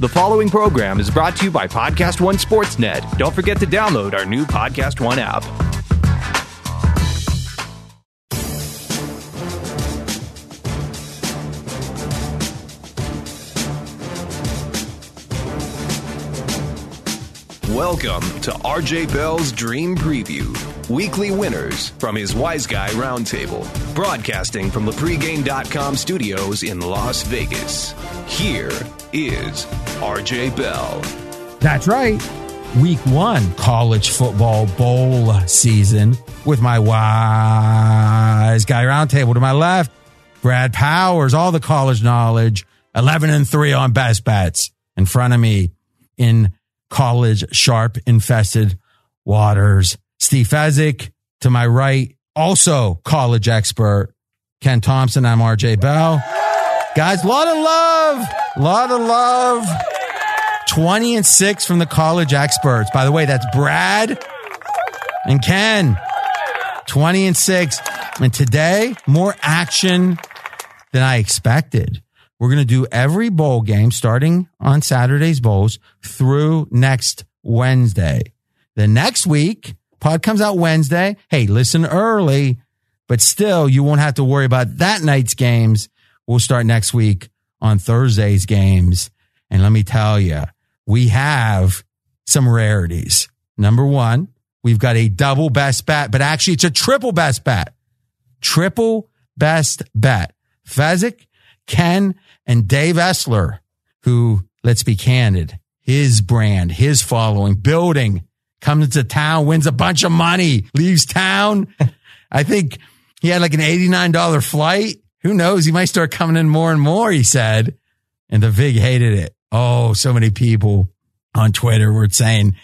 The following program is brought to you by Podcast One Sportsnet. Don't forget to download our new Podcast One app. Welcome to RJ Bell's Dream Preview. Weekly winners from his Wise Guy Roundtable. Broadcasting from the pregame.com studios in Las Vegas. Here is RJ Bell. That's right. Week one, college football bowl season with my wise guy roundtable to my left, Brad Powers, all the college knowledge, 11 and three on best bets in front of me in college sharp infested waters. Steve Fezzik to my right, also college expert, Ken Thomson. I'm RJ Bell. Guys, lot of love, lot of love. 20 and 6 from the college experts. By the way, that's Brad and Ken. 20 and 6. And today, more action than I expected. We're going to do every bowl game starting on Saturday's bowls through next Wednesday. The next week, pod comes out Wednesday. Hey, listen early, but still, you won't have to worry about that night's games. We'll start next week on Thursday's games. And let me tell you, we have some rarities. Number one, we've got a double best bet, but actually it's a triple best bet. Triple best bet. Fezzik, Ken, and Dave Essler, who, let's be candid, his brand, his following, building, comes to town, wins a bunch of money, leaves town. I think he had like an $89 flight. Who knows? He might start coming in more and more, he said. And the VIG hated it. Oh, so many people on Twitter were saying,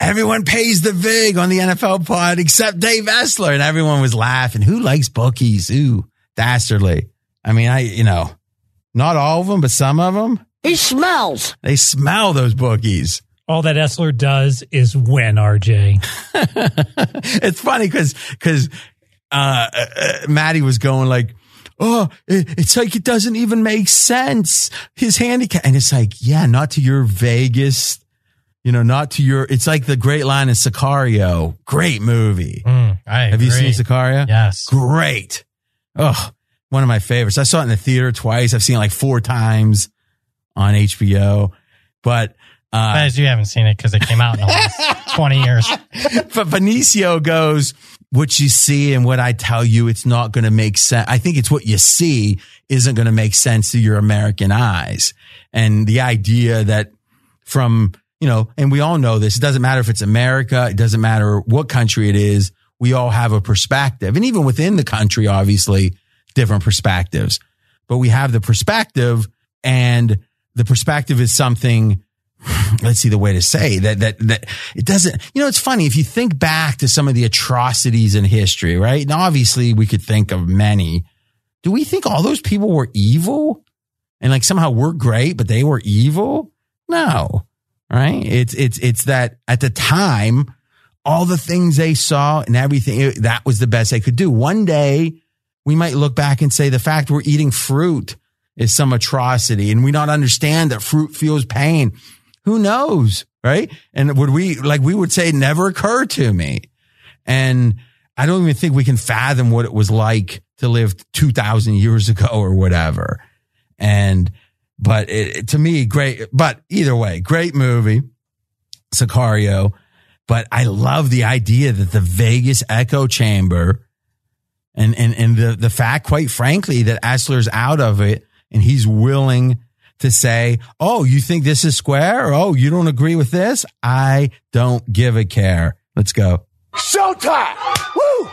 everyone pays the VIG on the NFL pod except Dave Essler. And everyone was laughing. Who likes bookies? Ooh, dastardly. I mean, I, you know, not all of them, but some of them. He smells. They smell those bookies. All that Essler does is win, RJ. it's funny because, because, uh, uh, Maddie was going like, Oh, it, it's like it doesn't even make sense. His handicap. And it's like, yeah, not to your Vegas, you know, not to your, it's like the great line in Sicario. Great movie. Mm, Have you seen Sicario? Yes. Great. Oh, one of my favorites. I saw it in the theater twice. I've seen it like four times on HBO, but, uh, As you haven't seen it because it came out in the last 20 years. but Benicio goes, what you see and what I tell you, it's not going to make sense. I think it's what you see isn't going to make sense to your American eyes. And the idea that from, you know, and we all know this, it doesn't matter if it's America, it doesn't matter what country it is. We all have a perspective. And even within the country, obviously different perspectives, but we have the perspective and the perspective is something let's see the way to say that, that, that it doesn't, you know, it's funny. If you think back to some of the atrocities in history, right? And obviously we could think of many. Do we think all those people were evil and like somehow we're great, but they were evil? No, right? It's, it's, it's that at the time, all the things they saw and everything, that was the best they could do. One day we might look back and say the fact we're eating fruit is some atrocity and we not understand that fruit feels pain. Who knows? Right. And would we, like we would say, never occur to me. And I don't even think we can fathom what it was like to live 2000 years ago or whatever. And, but it, to me, great, but either way, great movie, Sicario. But I love the idea that the Vegas echo chamber and, and, and the, the fact, quite frankly, that Essler's out of it and he's willing to say, Oh, you think this is square? Or, oh, you don't agree with this? I don't give a care. Let's go. Showtime! Woo!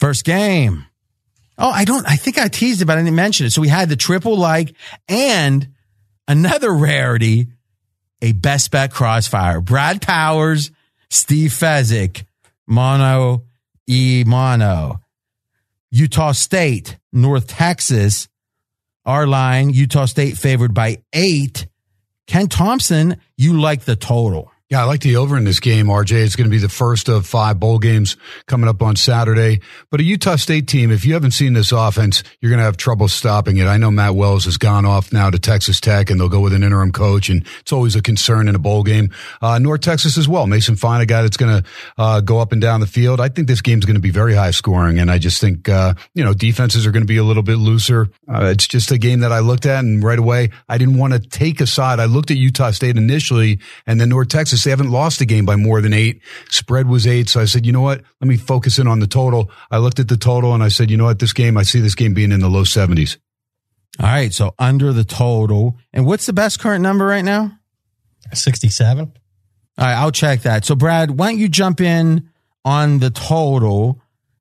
First game. Oh, I don't, I think I teased it, but I didn't mention it. So we had the triple like and another rarity, a best bet crossfire. Brad Powers, Steve Fezzik, mono e mono. Utah State, North Texas, our line, Utah State favored by eight. Ken Thomson, you like the total. Yeah, I like the over in this game, RJ. It's going to be the first of five bowl games coming up on Saturday. But a Utah State team, if you haven't seen this offense, you're going to have trouble stopping it. I know Matt Wells has gone off now to Texas Tech and they'll go with an interim coach, and it's always a concern in a bowl game. Uh, North Texas as well. Mason Fine, a guy that's going to uh, go up and down the field. I think this game's going to be very high scoring, and I just think, uh, you know, defenses are going to be a little bit looser. Uh, it's just a game that I looked at, and right away, I didn't want to take a side. I looked at Utah State initially, and then North Texas they haven't lost a game by more than eight. Spread was eight. So I said, you know what? Let me focus in on the total. I looked at the total and I said, you know what? This game, I see this game being in the low 70s. All right. So under the total. And what's the best current number right now? 67. All right. I'll check that. So, Brad, why don't you jump in on the total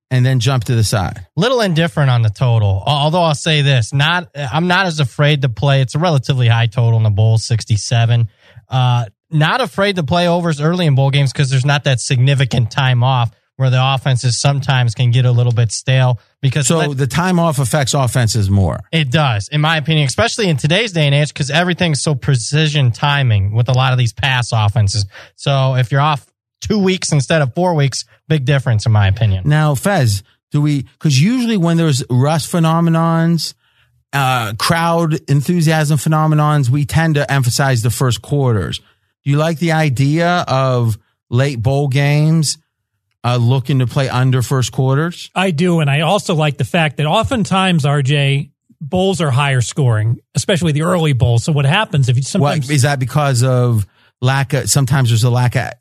and then jump to the side? Little indifferent on the total. Although I'll say this, not I'm not as afraid to play. It's a relatively high total in the bowl, 67. Uh, not afraid to play overs early in bowl games because there's not that significant time off where the offenses sometimes can get a little bit stale because So let- the time off affects offenses more. it does, in my opinion, especially in today's day and age, because everything's so precision timing with a lot of these pass offenses. So if you're off two weeks instead of four weeks, big difference, in my opinion. Now, Fez, do we, cause usually when there's rust phenomenons, uh, crowd enthusiasm phenomenons, we tend to emphasize the first quarters. Do you like the idea of late bowl games, uh, looking to play under first quarters? I do, and I also like the fact that oftentimes RJ bowls are higher scoring, especially the early bowls. So what happens if you sometimes What is that because of lack of, sometimes there's a lack of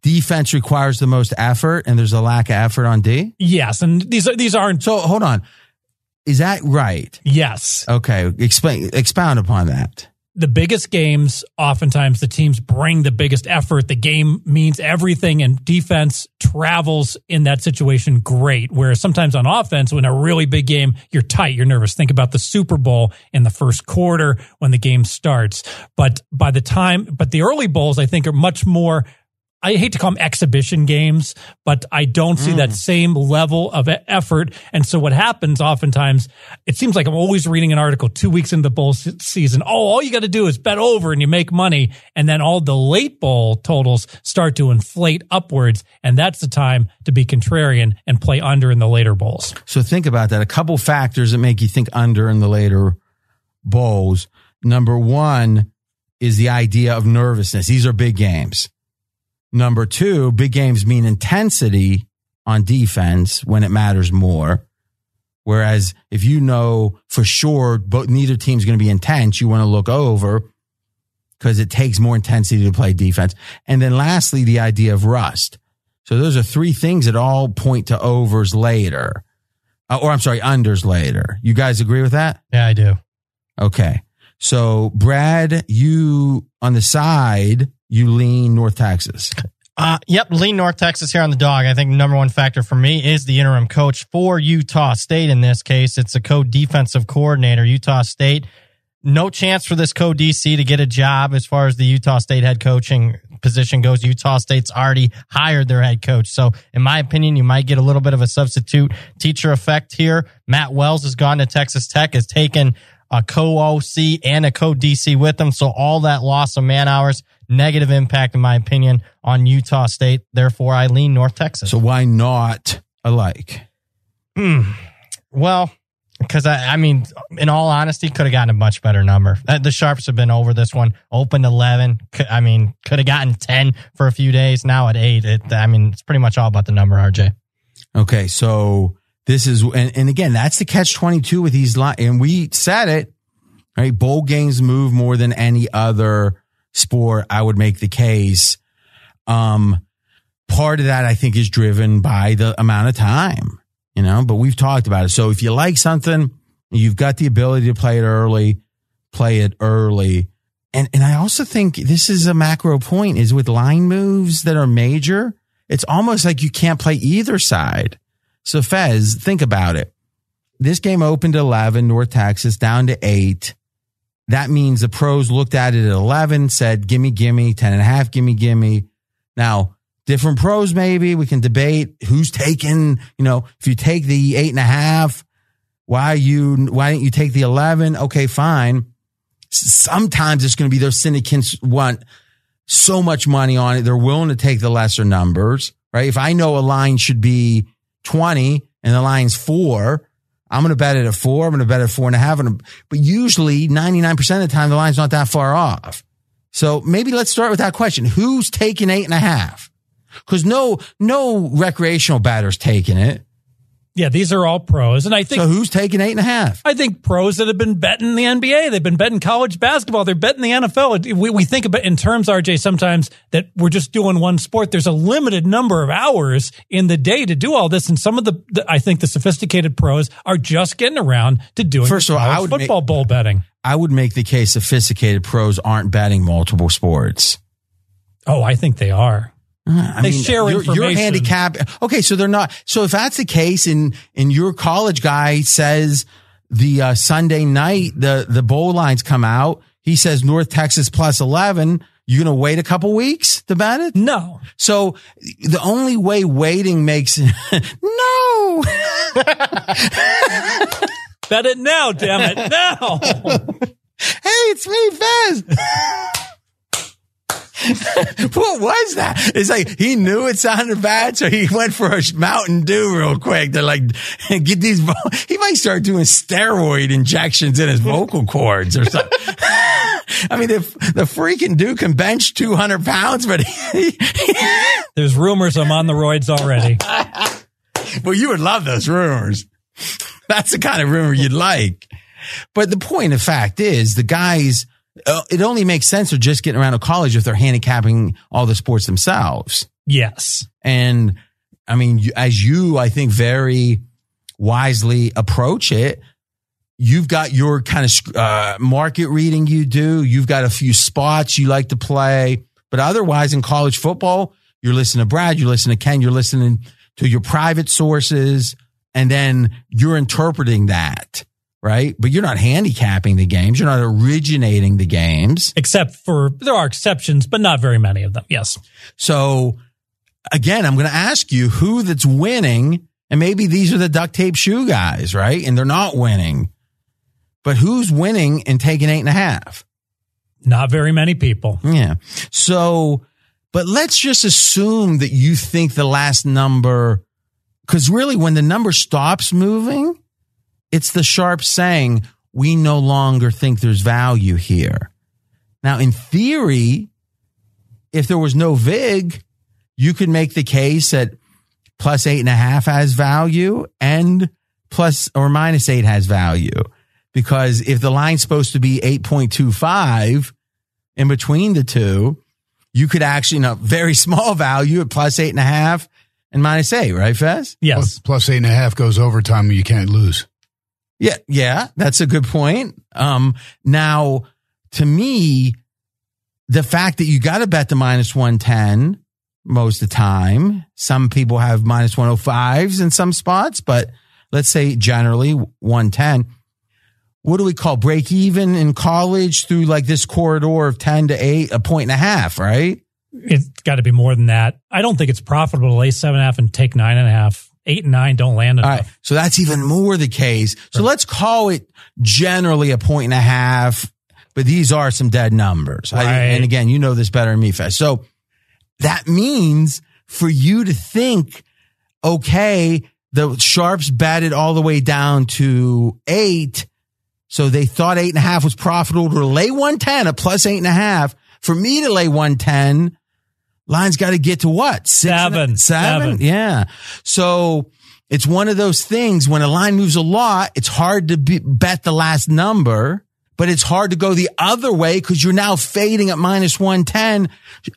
defense requires the most effort and there's a lack of effort on D? yes, and these are these aren't So hold on. Is that right? yes. Okay. Explain, expound upon that. The biggest games, oftentimes the teams bring the biggest effort. The game means everything, and defense travels in that situation great. Whereas sometimes on offense, when a really big game, you're tight, you're nervous. Think about the Super Bowl in the first quarter when the game starts. But by the time, but the early bowls, I think, are much more. I hate to call them exhibition games, but I don't see that mm. same level of effort. And so what happens oftentimes, it seems like I'm always reading an article two weeks into the bowl season. Oh, all you got to do is bet over and you make money. And then all the late bowl totals start to inflate upwards. And that's the time to be contrarian and play under in the later bowls. So think about that. A couple factors that make you think under in the later bowls. Number one is the idea of nervousness. These are big games. Number two, big games mean intensity on defense when it matters more. Whereas if you know for sure, but neither team's going to be intense, you want to look over because it takes more intensity to play defense. And then lastly, the idea of rust. So those are three things that all point to overs later. Uh, or I'm sorry, unders later. You guys agree with that? Yeah, I do. Okay. So Brad, you on the side, you lean North Texas. Uh, yep, lean North Texas here on the dog. I think number one factor for me is the interim coach for Utah State. In this case, it's a co-defensive coordinator. Utah State, no chance for this co-DC to get a job as far as the Utah State head coaching position goes. Utah State's already hired their head coach. So in my opinion, you might get a little bit of a substitute teacher effect here. Matt Wells has gone to Texas Tech, has taken a co-OC and a co-DC with him. So all that loss of man hours, negative impact, in my opinion, on Utah State. Therefore, I lean North Texas. So why not alike? well, because I, I mean, in all honesty, could have gotten a much better number. Uh, The sharps have been over this one. Opened eleven. I mean, could have gotten ten for a few days. Now at eight, it, I mean, it's pretty much all about the number, RJ. Okay. So this is, and, and again, that's the catch 22 with these line. And we said it, right? Bowl games move more than any other sport. I would make the case. Um, part of that I think is driven by the amount of time, you know, but we've talked about it. So if you like something, you've got the ability to play it early, play it early. And, and I also think this is a macro point is with line moves that are major. It's almost like you can't play either side. So Fez, think about it. This game opened at 11, North Texas down to eight. That means the pros looked at it at 11, said, gimme, gimme, 10 and a half, gimme, gimme. Now, different pros, maybe we can debate who's taking, you know, if you take the eight and a half, why you, why didn't you take the 11? Okay, fine. Sometimes it's going to be those syndicants want so much money on it. They're willing to take the lesser numbers, right? If I know a line should be 20 and the line's four, I'm going to bet it at four. I'm going to bet it at four and a half. And, but usually 99% of the time, the line's not that far off. So maybe let's start with that question. Who's taking eight and a half? Cause no, no recreational batter's taking it. Yeah, these are all pros. And I think So who's taking eight and a half? I think pros that have been betting the NBA, they've been betting college basketball, they're betting the NFL. We, we think about in terms, RJ, sometimes that we're just doing one sport. There's a limited number of hours in the day to do all this. And some of the, the I think the sophisticated pros are just getting around to doing First of all, I would make- football bowl betting. I would make the case sophisticated pros aren't betting multiple sports. Oh, I think they are. I They share you're, You're handicap. Okay, so they're not. So if that's the case, and and your college guy says the uh, Sunday night the the bowl lines come out, he says North Texas plus eleven. You gonna wait a couple weeks to bet it? No. So the only way waiting makes no. Bet it now, damn it. Now. Hey, it's me, Fez. what was that? It's like he knew it sounded bad, so he went for a Mountain Dew real quick. They're like, get these. vo- He might start doing steroid injections in his vocal cords or something. I mean, the, the freaking dude can bench 200 pounds, but he, There's rumors I'm on the roids already. well, you would love those rumors. That's the kind of rumor you'd like. But the point of fact is the guys, it only makes sense they're just getting around to college if they're handicapping all the sports themselves. Yes. And I mean, as you, I think, very wisely approach it, you've got your kind of uh, market reading you do. You've got a few spots you like to play. But otherwise, in college football, you're listening to Brad, you're listening to Ken, you're listening to your private sources, and then you're interpreting that, right? But you're not handicapping the games. You're not originating the games. Except for there are exceptions, but not very many of them. Yes. So again, I'm going to ask you who that's winning, and maybe these are the duct tape shoe guys, right? And they're not winning, but who's winning and taking eight and a half? Not very many people. Yeah. So, but let's just assume that you think the last number, because really when the number stops moving, it's the sharp saying, we no longer think there's value here. Now, in theory, if there was no VIG, you could make the case that plus eight and a half has value and plus or minus eight has value. Because if the line's supposed to be 8.25 in between the two, you could actually, you know, very small value at plus eight and a half and minus eight, right, Fez? Yes. Plus, plus eight and a half goes overtime and you can't lose. Yeah, yeah, that's a good point. Um, now, to me, the fact that you got to bet the minus 110 most of the time, some people have minus 105s in some spots, but let's say generally 110. What do we call break even in college through like this corridor of 10 to 8, a point and a half, right? It's got to be more than that. I don't think it's profitable to lay seven and a half and take nine and a half. Eight and nine don't land enough. right. So that's even more the case. So let's call it generally a point and a half, but these are some dead numbers. I- and again, you know this better than me, Fez. So that means for you to think, okay, the sharps batted all the way down to eight. So they thought eight and a half was profitable to lay 110, a plus eight and a half. For me to lay 110, line's got to get to what? Six and a- Seven. Seven? Seven. Yeah. So it's one of those things when a line moves a lot, it's hard to be, bet the last number, but it's hard to go the other way because you're now fading at minus 110,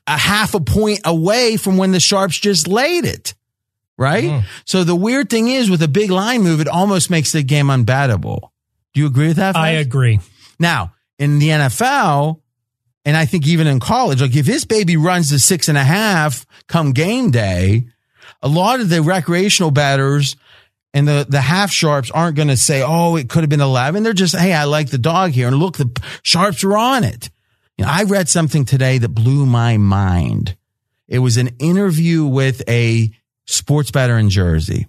a half a point away from when the sharps just laid it. Right. Mm-hmm. So the weird thing is with a big line move, it almost makes the game unbettable. Do you agree with that? I agree. Now, in the NFL, and I think even in college, like if this baby runs to six and a half come game day, a lot of the recreational batters and the, the half sharps aren't going to say, Oh, it could have been 11. They're just, Hey, I like the dog here. And look, the sharps are on it. You know, I read something today that blew my mind. It was an interview with a sports bettor in Jersey.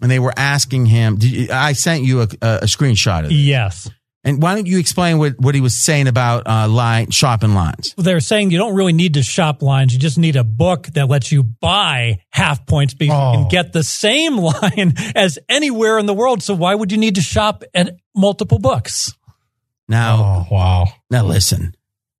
And they were asking him, you, I sent you a, a, a screenshot of it Yes. And why don't you explain what, what he was saying about uh, line shopping lines? They're saying you don't really need to shop lines. You just need a book that lets you buy half points because Oh. you can get the same line as anywhere in the world. So why would you need to shop at multiple books? Now, Oh, wow. now listen,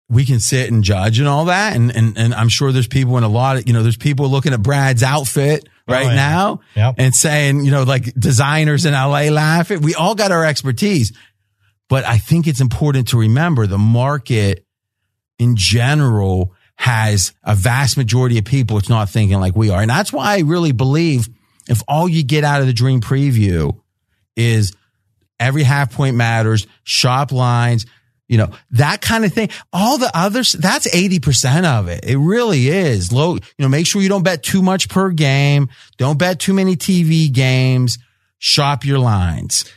we can sit and judge and all that, and and and I'm sure there's people in a lot of you know there's people looking at Brad's outfit right Oh, yeah. now Yep. and saying you know like designers in LA laugh at. We all got our expertise, but I think it's important to remember the market in general has a vast majority of people it's not thinking like we are, and that's why I really believe if all you get out of the dream preview is every half point matters, shop lines, you know, that kind of thing. All the others, that's 80% of it. It really is low. You know, make sure you don't bet too much per game. Don't bet too many TV games. Shop your lines.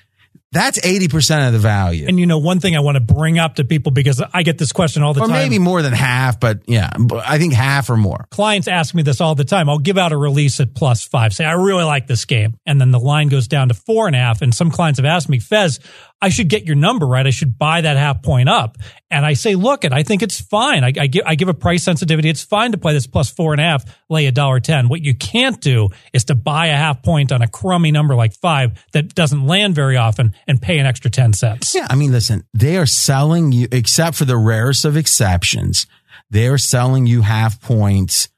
That's 80% of the value. And you know, one thing I want to bring up to people because I get this question all the or time. maybe more than half, but yeah, I think half or more. clients ask me this all the time. I'll give out a release at plus five, say, I really like this game. And then the line goes down to four and a half. And some clients have asked me, Fez, I should get your number right. I should buy that half point up. And I say, look, it, I think it's fine. I, I give, I give a price sensitivity. It's fine to play this plus four and a half, lay a dollar 10. What you can't do is to buy a half point on a crummy number like five that doesn't land very often and pay an extra 10 cents. Yeah, I mean, listen, they are selling you, except for the rarest of exceptions, they are selling you half points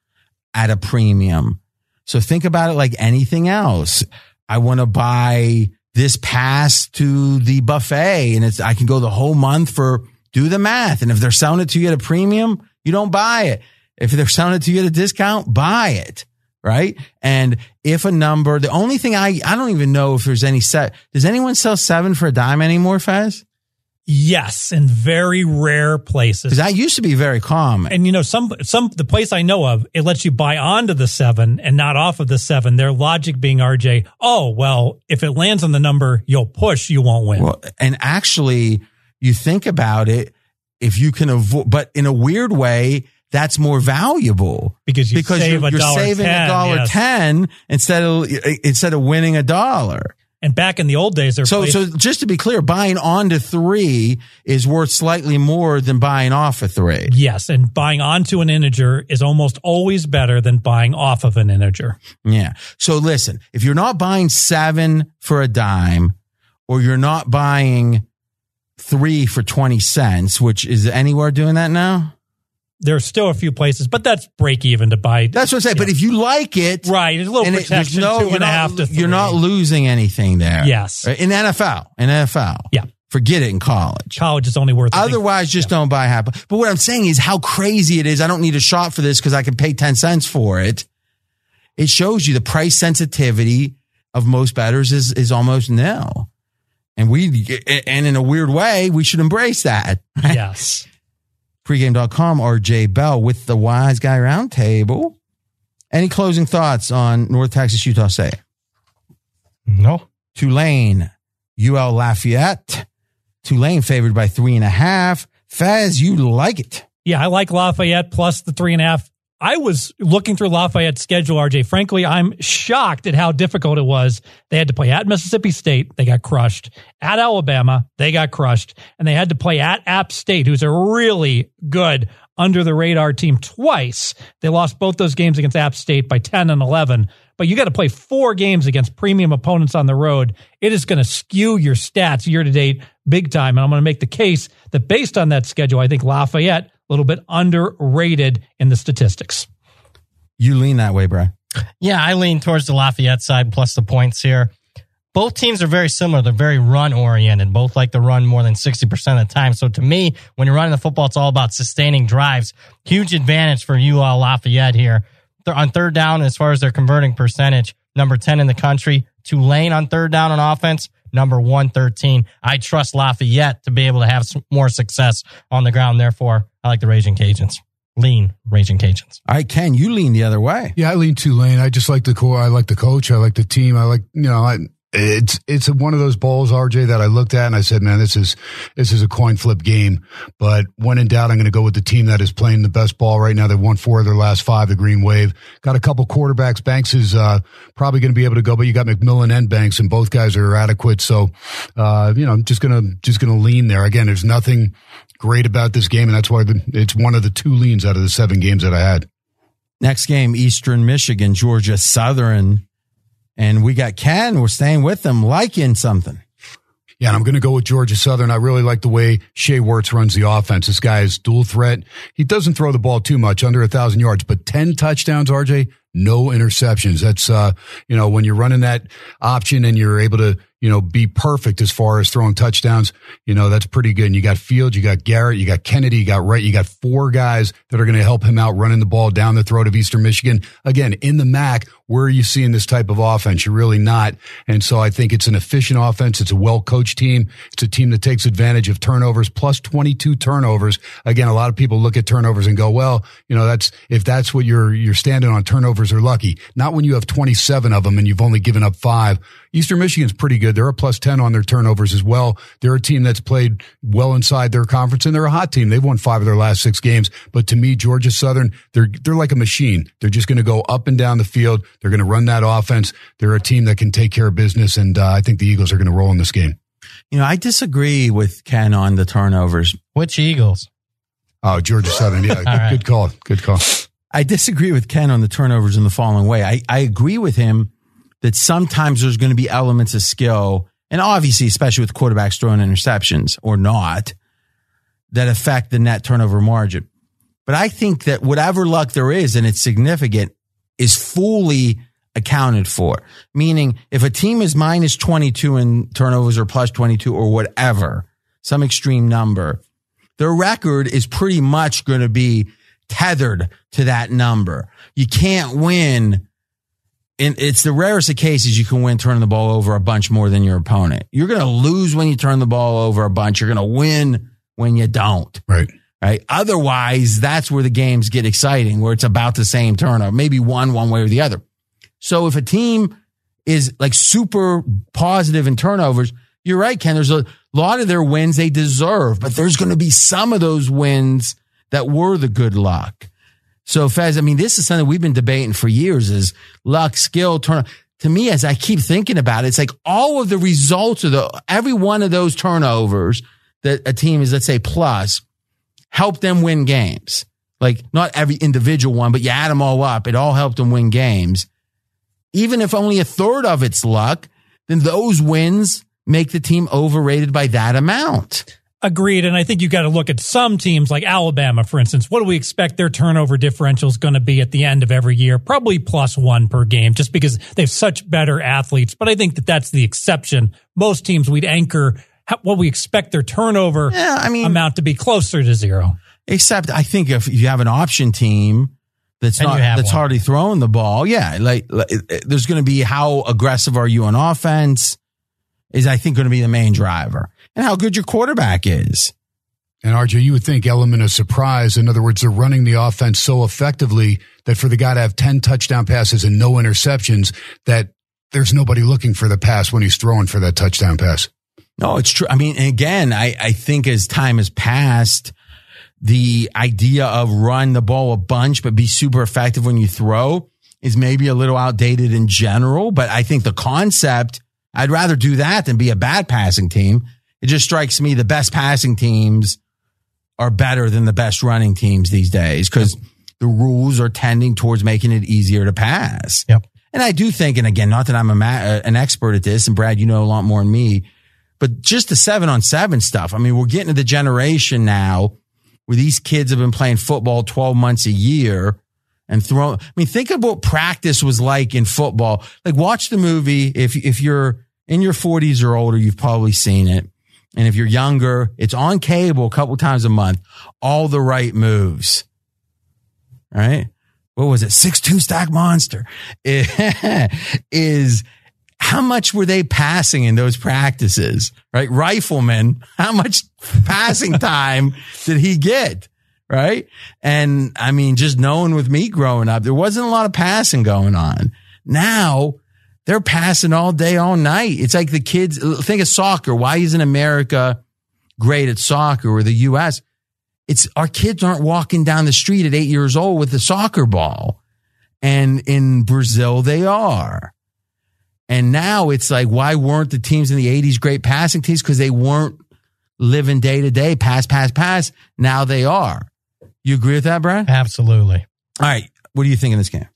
at a premium. So think about it like anything else. I want to buy this pass to the buffet and it's, I can go the whole month for, do the math. And if they're selling it to you at a premium, you don't buy it. If they're selling it to you at a discount, buy it. Right. And if a number, the only thing I, I don't even know if there's any set. Does anyone sell seven for a dime anymore, Fez? Yes, in very rare places. Because that used to be very common. And you know, some some the place I know of, it lets you buy onto the seven and not off of the seven. Their logic being RJ, oh well, if it lands on the number you'll push, you won't win. Well, and actually, you think about it, if you can avoid, but in a weird way, that's more valuable Because you because save you're, you're saving a 10, dollar yes. ten instead of instead of winning a dollar. And back in the old days, there So, so just to be clear, buying on to three is worth slightly more than buying off a three. yes, and buying onto an integer is almost always better than buying off of an integer. Yeah. So listen, if you're not buying seven for a dime or you're not buying three for 20 cents, which is anywhere doing that now? There's still a few places, but that's break even to buy. That's what I'm saying. But if you like it, right, there's a little and it- protection, no, two you're a not, half to three. you're not losing anything there. Yes. Right? In NFL, in NFL. Yeah. Forget it in college. College is only worth. Otherwise, just don't buy half. But what I'm saying is how crazy it is. I don't need a shot for this because I can pay 10 cents for it. It shows you the price sensitivity of most bettors is, is almost nil. And we, and in a weird way, we should embrace that. yes. Pregame.com, RJ Bell with the Wise Guy Roundtable. Any closing thoughts on North Texas, Utah State? No. Tulane, UL Lafayette. Tulane favored by three and a half. Fez, you like it. Yeah, I like Lafayette plus the three and a half. I was looking through Lafayette's schedule, RJ. Frankly, I'm shocked at how difficult it was. They had to play at Mississippi State, they got crushed. At Alabama, they got crushed. And they had to play at App State, who's a really good under the radar team twice. They lost both those games against App State by 10 and 11. But you got to play four games against premium opponents on the road. It is going to skew your stats year to date big time. And I'm going to make the case that based on that schedule, I think Lafayette little bit underrated in the statistics. You lean that way, Brad. Yeah, I lean towards the Lafayette side plus the points here. Both teams are very similar. They're very run oriented. Both like to run more than 60% of the time. So to me, when you're running the football, it's all about sustaining drives. Huge advantage for UL Lafayette here. They're on third down, as far as their converting percentage, number 10 in the country. Tulane on third down on offense, number 113. I trust Lafayette to be able to have some more success on the ground. Therefore, I like the Raging Cajuns. Lean Raging Cajuns. I can. you lean the other way. Yeah, I lean Tulane. I just like the core. I like the coach. I like the team. I like you know. I it's it's one of those bowls, RJ, that I looked at and I said, "Man, this is this is a coin flip game." But when in doubt, I'm going to go with the team that is playing the best ball right now. They've won four of their last five. The Green Wave got a couple quarterbacks. Banks is uh, probably going to be able to go, but you got McMillan and Banks, and both guys are adequate. So, uh, you know, I'm just gonna just gonna lean there. Again, there's nothing great about this game, and that's why it's one of the two leans out of the seven games that I had. Next game, Eastern Michigan, Georgia Southern. And we got Ken. We're staying with them, liking something. Yeah, and I'm going to go with Georgia Southern. I really like the way Shai Werts runs the offense. This guy is dual threat. He doesn't throw the ball too much, under a thousand yards, but 10 touchdowns, RJ, no interceptions. That's, uh, you know, when you're running that option and you're able to you know, be perfect as far as throwing touchdowns, you know, that's pretty good. And you got Fields, you got Garrett, you got Kennedy, you got Wright, you got four guys that are going to help him out running the ball down the throat of Eastern Michigan. Again, in the MAC, where are you seeing this type of offense? You're really not. And so I think it's an efficient offense. It's a well coached team. It's a team that takes advantage of turnovers plus 22 turnovers. Again, a lot of people look at turnovers and go, well, you know, that's, if that's what you're, you're standing on, turnovers are lucky. Not when you have 27 of them and you've only given up five. Eastern Michigan's pretty good. They're a plus 10 on their turnovers as well. They're a team that's played well inside their conference and they're a hot team. They've won five of their last six games. But to me, Georgia Southern, they're, they're like a machine. They're just going to go up and down the field. They're going to run that offense. They're a team that can take care of business. And uh, I think the Eagles are going to roll in this game. You know, I disagree with Ken on the turnovers. Which Eagles? Oh, Georgia Southern. Yeah. good, right. good call. Good call. I disagree with Ken on the turnovers in the following way. I, I agree with him that sometimes there's going to be elements of skill, and obviously, especially with quarterbacks throwing interceptions or not, that affect the net turnover margin. But I think that whatever luck there is, and it's significant, is fully accounted for. Meaning, if a team is minus 22 in turnovers or plus 22 or whatever, some extreme number, their record is pretty much going to be tethered to that number. You can't win and it's the rarest of cases you can win turning the ball over a bunch more than your opponent. You're going to lose when you turn the ball over a bunch. You're going to win when you don't. Right. Right. Otherwise, that's where the games get exciting, where it's about the same turnover, maybe one, one way or the other. So if a team is like super positive in turnovers, you're right, Ken. There's a lot of their wins they deserve, but there's going to be some of those wins that were the good luck. So Fez, I mean, this is something we've been debating for years is luck, skill, turnover. To me, as I keep thinking about it, it's like all of the results of the, every one of those turnovers that a team is, let's say plus help them win games. Like not every individual one, but you add them all up. It all helped them win games. Even if only a third of it's luck, then those wins make the team overrated by that amount. Agreed. And I think you got to look at some teams like Alabama, for instance. What do we expect their turnover differential is going to be at the end of every year? Probably plus one per game just because they have such better athletes. But I think that that's the exception. Most teams we'd anchor what we expect their turnover yeah, I mean, amount to be closer to zero. Except I think if you have an option team that's And not that's one. hardly throwing the ball, yeah, like, like it- it- there's going to be how aggressive are you on offense is I think going to be the main driver, and how good your quarterback is. And RJ, you would think element of surprise. In other words, they're running the offense so effectively that for the guy to have 10 touchdown passes and no interceptions, that there's nobody looking for the pass when he's throwing for that touchdown pass. No, it's true. I mean, again, I, I think as time has passed, the idea of run the ball a bunch, but be super effective when you throw is maybe a little outdated in general. But I think the concept, I'd rather do that than be a bad passing team. It just strikes me the best passing teams are better than the best running teams these days because the rules are tending towards making it easier to pass. Yep. And I do think, and again, not that I'm a ma- uh, an expert at this, and Brad, you know a lot more than me, but just the seven on seven stuff. I mean, we're getting to the generation now where these kids have been playing football 12 months a year and throwing. I mean, think of what practice was like in football. Like watch the movie. If, if you're in your 40s or older, you've probably seen it. And if you're younger, it's on cable a couple times a month. All the right moves. All right. What was it? Six two stack monster is how much were they passing in those practices? Right. Rifleman, how much passing time did he get? Right. And I mean, just knowing with me growing up, there wasn't a lot of passing going on. Now they're passing all day, all night. It's like the kids think of soccer. Why isn't America great at soccer or the U.S.? It's our kids aren't walking down the street at eight years old with a soccer ball. And in Brazil, they are. And now it's like, why weren't the teams in the 80s great passing teams? Because they weren't living day to day, pass, pass, pass. Now they are. You agree with that, Brad? Absolutely. All right. What do you think in this game?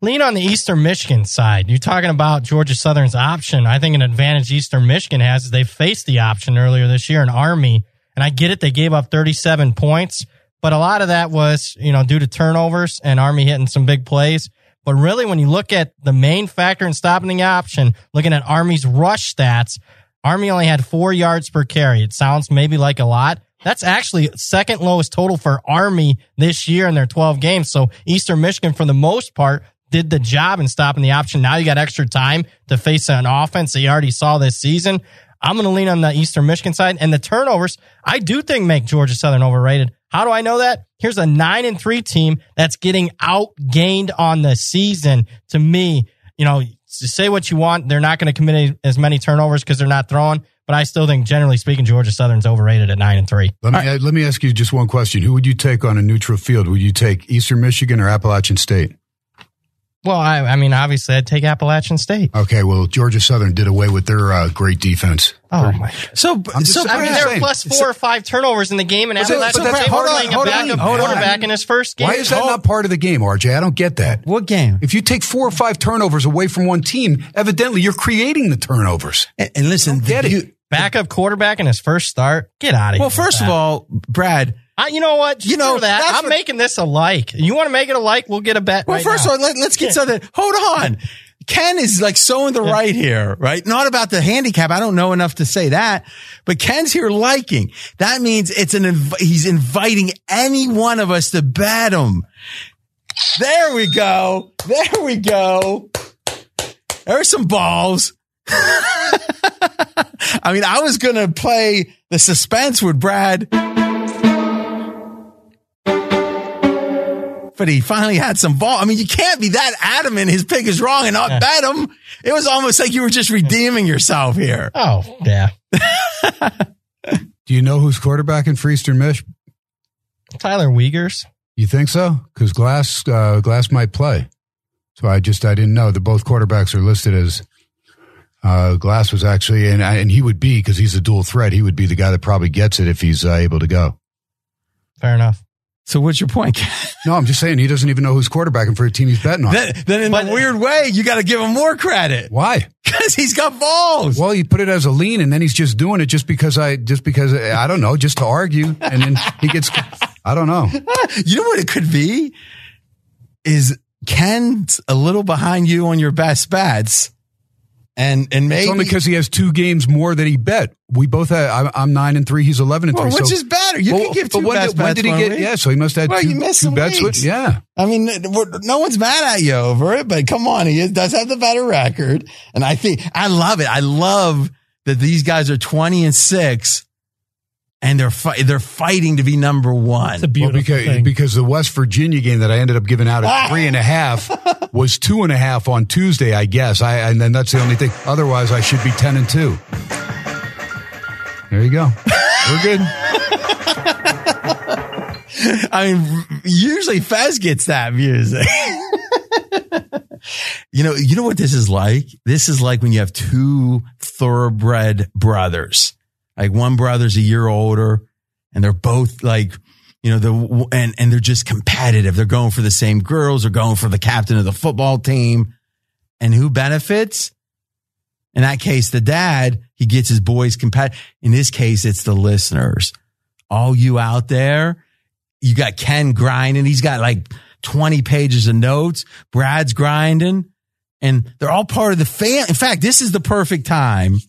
Lean on the Eastern Michigan side. You're talking about Georgia Southern's option. I think an advantage Eastern Michigan has is they faced the option earlier this year in Army. And I get it. They gave up 37 points, but a lot of that was, you know, due to turnovers and Army hitting some big plays. But really, when you look at the main factor in stopping the option, looking at Army's rush stats, Army only had four yards per carry. It sounds maybe like a lot. That's actually second lowest total for Army this year in their 12 games. So Eastern Michigan, for the most part, did the job in stopping the option. Now you got extra time to face an offense that you already saw this season. I'm going to lean on the Eastern Michigan side and the turnovers. I do think make Georgia Southern overrated. How do I know that? Here's a nine and three team that's getting outgained on the season. To me, you know, say what you want. They're not going to commit as many turnovers because they're not throwing. But I still think, generally speaking, Georgia Southern's overrated at nine and three. Let me right. let me ask you just one question: Who would you take on a neutral field? Would you take Eastern Michigan or Appalachian State? Well, I, I mean, obviously, I'd take Appalachian State. Okay, well, Georgia Southern did away with their uh, great defense. Oh my! So, so I mean, there were plus four so, or five turnovers in the game, and Appalachian State so, playing a backup quarterback in his first game. Why is that not part of the game, RJ? I don't get that. What game? If you take four or five turnovers away from one team, evidently you're creating the turnovers. And, and listen, get it. Backup quarterback in his first start. Get out of here. Well, first of all, Brad I, you know what? you know that I'm what, making this a like. You want to make it a like? We'll get a bet. Well, right first now. of all, let, us get something. Hold on. Ken is like so in the yeah. right here, right? Not about the handicap. I don't know enough to say that, but Ken's here liking. That means it's an, inv- he's inviting any one of us to bet him. There we go. There we go. There's some balls. I mean, I was going to play the suspense with Brad. But he finally had some ball. I mean, you can't be that adamant his pick is wrong and not yeah. bet him. It was almost like you were just redeeming yourself here. Oh, yeah. Do you know who's quarterbacking for Eastern Mich? Tyler Wiegers. You think so? Because Glass uh, Glass might play. So I just I didn't know that both quarterbacks are listed as uh, Glass was actually and and he would be because he's a dual threat. He would be the guy that probably gets it if he's uh, able to go. Fair enough. So what's your point? no, I'm just saying he doesn't even know who's quarterbacking for a team he's betting on. Then, then in but, a weird way, you got to give him more credit. Why? Because he's got balls. Well, you put it as a lean, and then he's just doing it just because I just because I don't know, just to argue, and then he gets. I don't know. you know what it could be? Is Ken's a little behind you on your best bets? And and maybe it's only because he has two games more that he bet. We both have. I'm, I'm nine and three. He's eleven and well, three. Which so, is better? You well, can give two when, best when did he get? Week. Yeah, so he must have well, two, two bets. With, yeah, I mean, no one's mad at you over it, but come on, he does have the better record, and I think I love it. I love that these guys are twenty and six and they're fi- they're fighting to be number one. It's a beautiful well, because, thing. because the West Virginia game that I ended up giving out at three and a half was two and a half on Tuesday, I guess. I and then that's the only thing. Otherwise, I should be ten and two. There you go. We're good. I mean, usually Fez gets that music. you know, you know what this is like? This is like when you have two thoroughbred brothers like one brother's a year older and they're both like, you know, the, and, and they're just competitive. They're going for the same girls. They're going for the captain of the football team. And who benefits? In that case, the dad, he gets his boys competitive. In this case, it's the listeners. All you out there, you got Ken grinding. He's got like 20 pages of notes. Brad's grinding and they're all part of the fan. In fact, this is the perfect time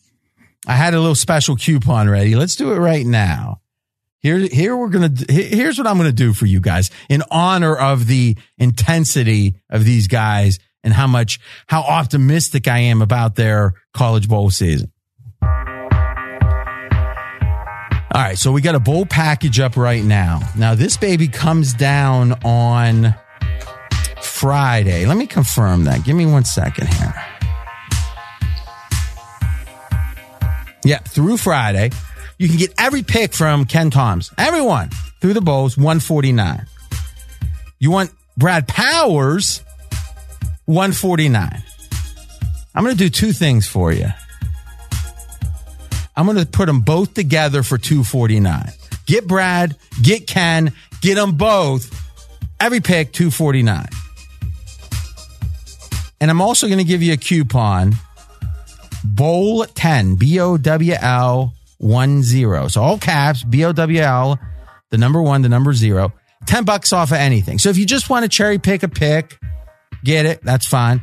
I had a little special coupon ready. Let's do it right now. Here, here we're to, here's what I'm to do for you guys in honor of the intensity of these guys and how much, how optimistic I am about their college bowl season. All right. So we got a bowl package up right now. Now this baby comes down on Friday. Let me confirm that. Give me one second here. Yeah, through Friday. You can get every pick from Ken Toms. Everyone through the bowls, 149. You want Brad Powers, 149. I'm going to do two things for you. I'm going to put them both together for 249. Get Brad, get Ken, get them both. Every pick, 249. And I'm also going to give you a coupon Bowl 10, B O W L 1 0. So all caps, B O W L, the number one, the number zero. 10 bucks off of anything. So if you just want to cherry pick a pick, get it. That's fine.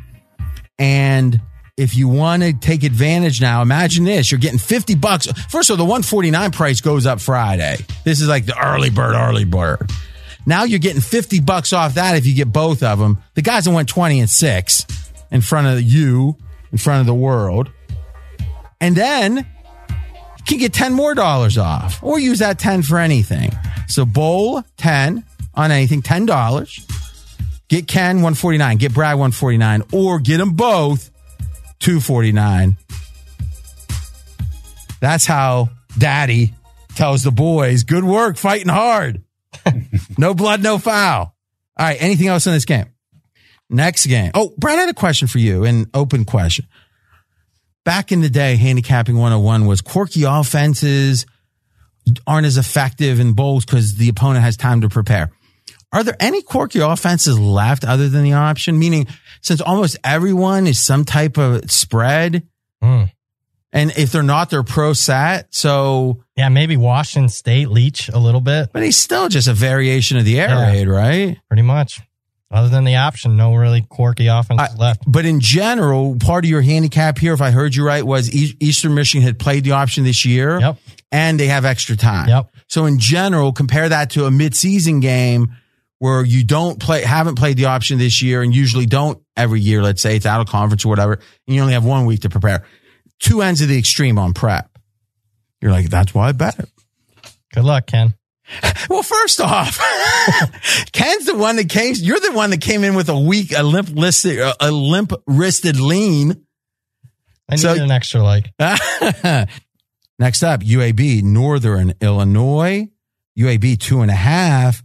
And if you want to take advantage now, imagine this. You're getting 50 bucks. First of all, the 149 price goes up Friday. This is like the early bird, early bird. Now you're getting 50 bucks off that if you get both of them. The guys that went 20 and 6 in front of you, in front of the world. And then you can get 10 more dollars off or use that 10 for anything. So bowl 10 on anything, $10. Get Ken 149, get Brad 149 or get them both 249. That's how daddy tells the boys, good work fighting hard. no blood, no foul. All right. Anything else in this game? Next game. Oh, Brad, I had a question for you, an open question. Back in the day, handicapping 101 was quirky offenses aren't as effective in bowls because the opponent has time to prepare. Are there any quirky offenses left other than the option? Meaning, since almost everyone is some type of spread, Mm. and if they're not, they're pro set. So, Yeah, maybe Washington State Leach a little bit, but he's still just a variation of the air Yeah. raid, right? pretty much. Other than the option, no really quirky offense I- left. But in general, part of your handicap here, if I heard you right, was Eastern Michigan had played the option this year. Yep. And they have extra time. Yep. So in general, compare that to a midseason game where you don't play, haven't played the option this year and usually don't every year. Let's say it's out of conference or whatever. And you only have one week to prepare. Two ends of the extreme on prep. You're like, that's why I bet it. Good luck, Ken. Well, first off, Ken's the one that came. You're the one that came in with a weak, a limp listed, a limp wristed lean. I need So- an extra like. Next up, UAB, Northern Illinois, UAB two and a half.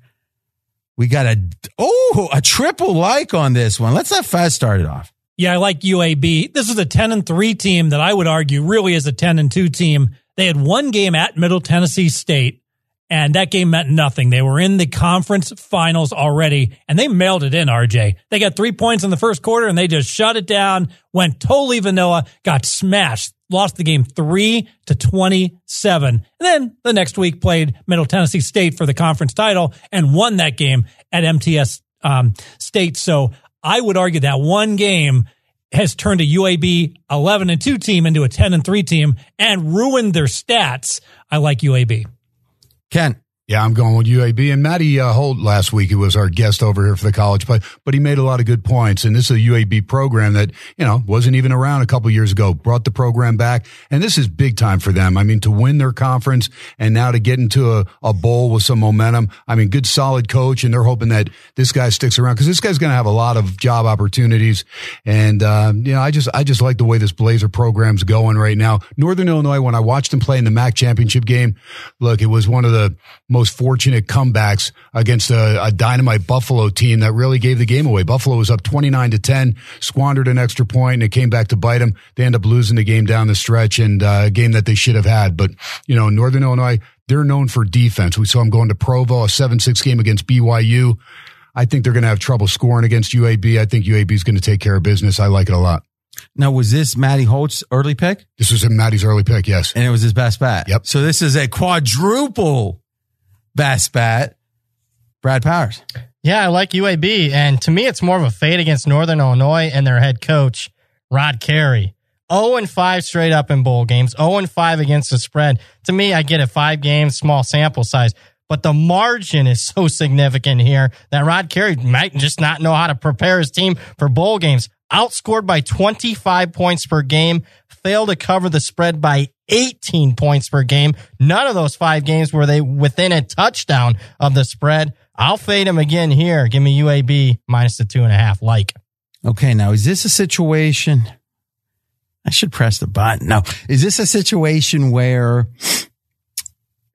We got a oh a triple like on this one. Let's let Fez start it off. Yeah, I like UAB. This is a 10 and 3 team that I would argue really is a 10 and 2 team. They had one game at Middle Tennessee State, and that game meant nothing. They were in the conference finals already, and they mailed it in, RJ. They got three points in the first quarter, and they just shut it down, went totally vanilla, got smashed, lost the game 3 to 27. And then the next week played Middle Tennessee State for the conference title and won that game at MTS um, State. So I would argue that one game has turned a UAB 11 and 2 team into a 10 and 3 team and ruined their stats. I like UAB. Ken, Yeah, I'm going with UAB. And Matty uh, Holt last week, he was our guest over here for the college play, but he made a lot of good points. And this is a UAB program that, you know, wasn't even around a couple years ago, brought the program back. And this is big time for them. I mean, to win their conference and now to get into a, a bowl with some momentum. I mean, good, solid coach. And they're hoping that this guy sticks around because this guy's going to have a lot of job opportunities. And, uh, you know, I just, I just like the way this Blazer program's going right now. Northern Illinois, when I watched them play in the MAC championship game, look, it was one of the most fortunate comebacks against a, a dynamite Buffalo team that really gave the game away. Buffalo was up 29 to 10, squandered an extra point, and it came back to bite them. They end up losing the game down the stretch and uh, a game that they should have had. But, you know, Northern Illinois, they're known for defense. We saw them going to Provo, a 7-6 game against BYU. I think they're going to have trouble scoring against UAB. I think UAB is going to take care of business. I like it a lot. now was this Matty Holt's early pick? This was Maddie's early pick, yes. And it was his best bet. Yep. So this is a quadruple best bet. Brad Powers. Yeah, I like UAB. And to me, it's more of a fade against Northern Illinois and their head coach, Rod Carey. 0 and 5 straight up in bowl games, 0 and 5 against the spread. To me, I get it five games, small sample size. But the margin is so significant here that Rod Carey might just not know how to prepare his team for bowl games. Outscored by 25 points per game, failed to cover the spread by 18 points per game. None of those five games were they within a touchdown of the spread. I'll fade him again here. Give me UAB minus the two and a half. Like, Okay, now is this a situation? I should press the button. No, is this a situation where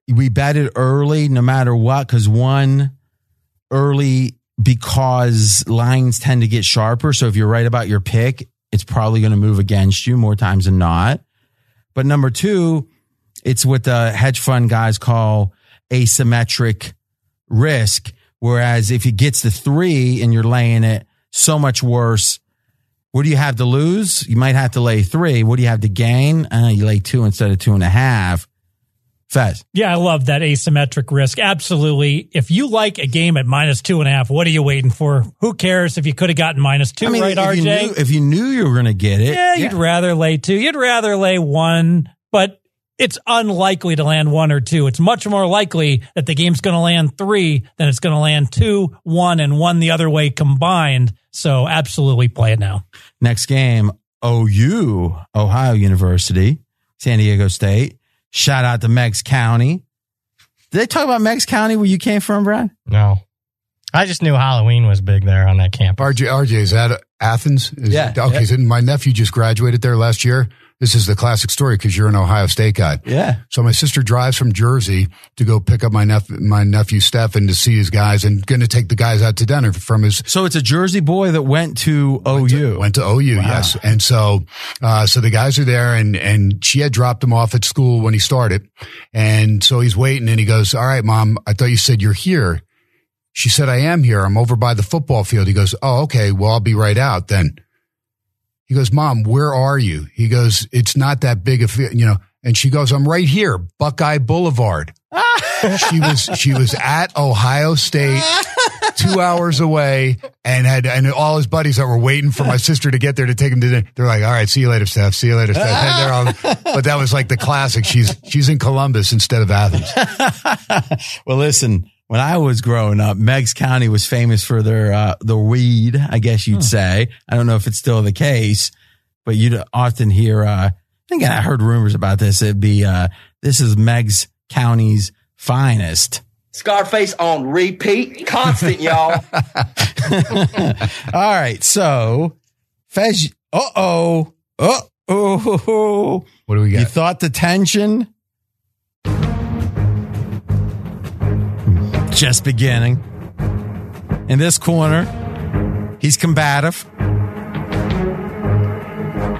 we bet it early, no matter what? Because one early because lines tend to get sharper. So if you're right about your pick, it's probably going to move against you more times than not. But number two, it's what the hedge fund guys call asymmetric risk. Whereas if it gets to three and you're laying it, so much worse. What do you have to lose? You might have to lay three. What do you have to gain? Uh, you lay two instead of two and a half. Fez. Yeah, I love that asymmetric risk. Absolutely. If you like a game at minus two and a half, what are you waiting for? Who cares if you could have gotten minus two, I mean, right, if RJ? You knew, if you knew you were going to get it, yeah, you'd rather lay two. You'd rather lay one, but it's unlikely to land one or two. It's much more likely that the game's going to land three than it's going to land two, one, and one the other way combined. So absolutely play it now. Next game, OU, Ohio University, San Diego State. Shout out to Meigs County. Did they talk about Meigs County where you came from, Brad? No. I just knew Halloween was big there on that campus. RJ, RJ, is that Athens? Is Yeah, it- okay, yeah. so my nephew just graduated there last year. This is the classic story because you're an Ohio State guy. Yeah. So my sister drives from Jersey to go pick up my nephew, my nephew Stefan to see his guys and going to take the guys out to dinner from his So it's a Jersey boy that went to OU. Went to OU, yes. And so, uh, so the guys are there and, and she had dropped him off at school when he started. And so he's waiting and he goes, all right, mom, I thought you said you're here. She said, I am here. I'm over by the football field. He goes, Oh, okay. Well, I'll be right out then. He goes, mom, where are you? He goes, it's not that big of, you know, and she goes, I'm right here, Buckeye Boulevard. she was, she was at Ohio State two hours away and had and all his buddies that were waiting for my sister to get there to take him to dinner. They're like, "All right, see you later, Steph. See you later, Steph." And all, but that was like the classic. She's she's in Columbus instead of Athens. Well, listen, when I was growing up, Meigs County was famous for their uh, the weed, I guess you'd say. I don't know if it's still the case, but you'd often hear. Uh, I think I heard rumors about this. It'd be uh, this is Meigs County's finest. Scarface on repeat, constant, y'all. All right, so Fez. Uh oh. Uh oh. What do we got? You got? thought the tension just beginning. In this corner, he's combative.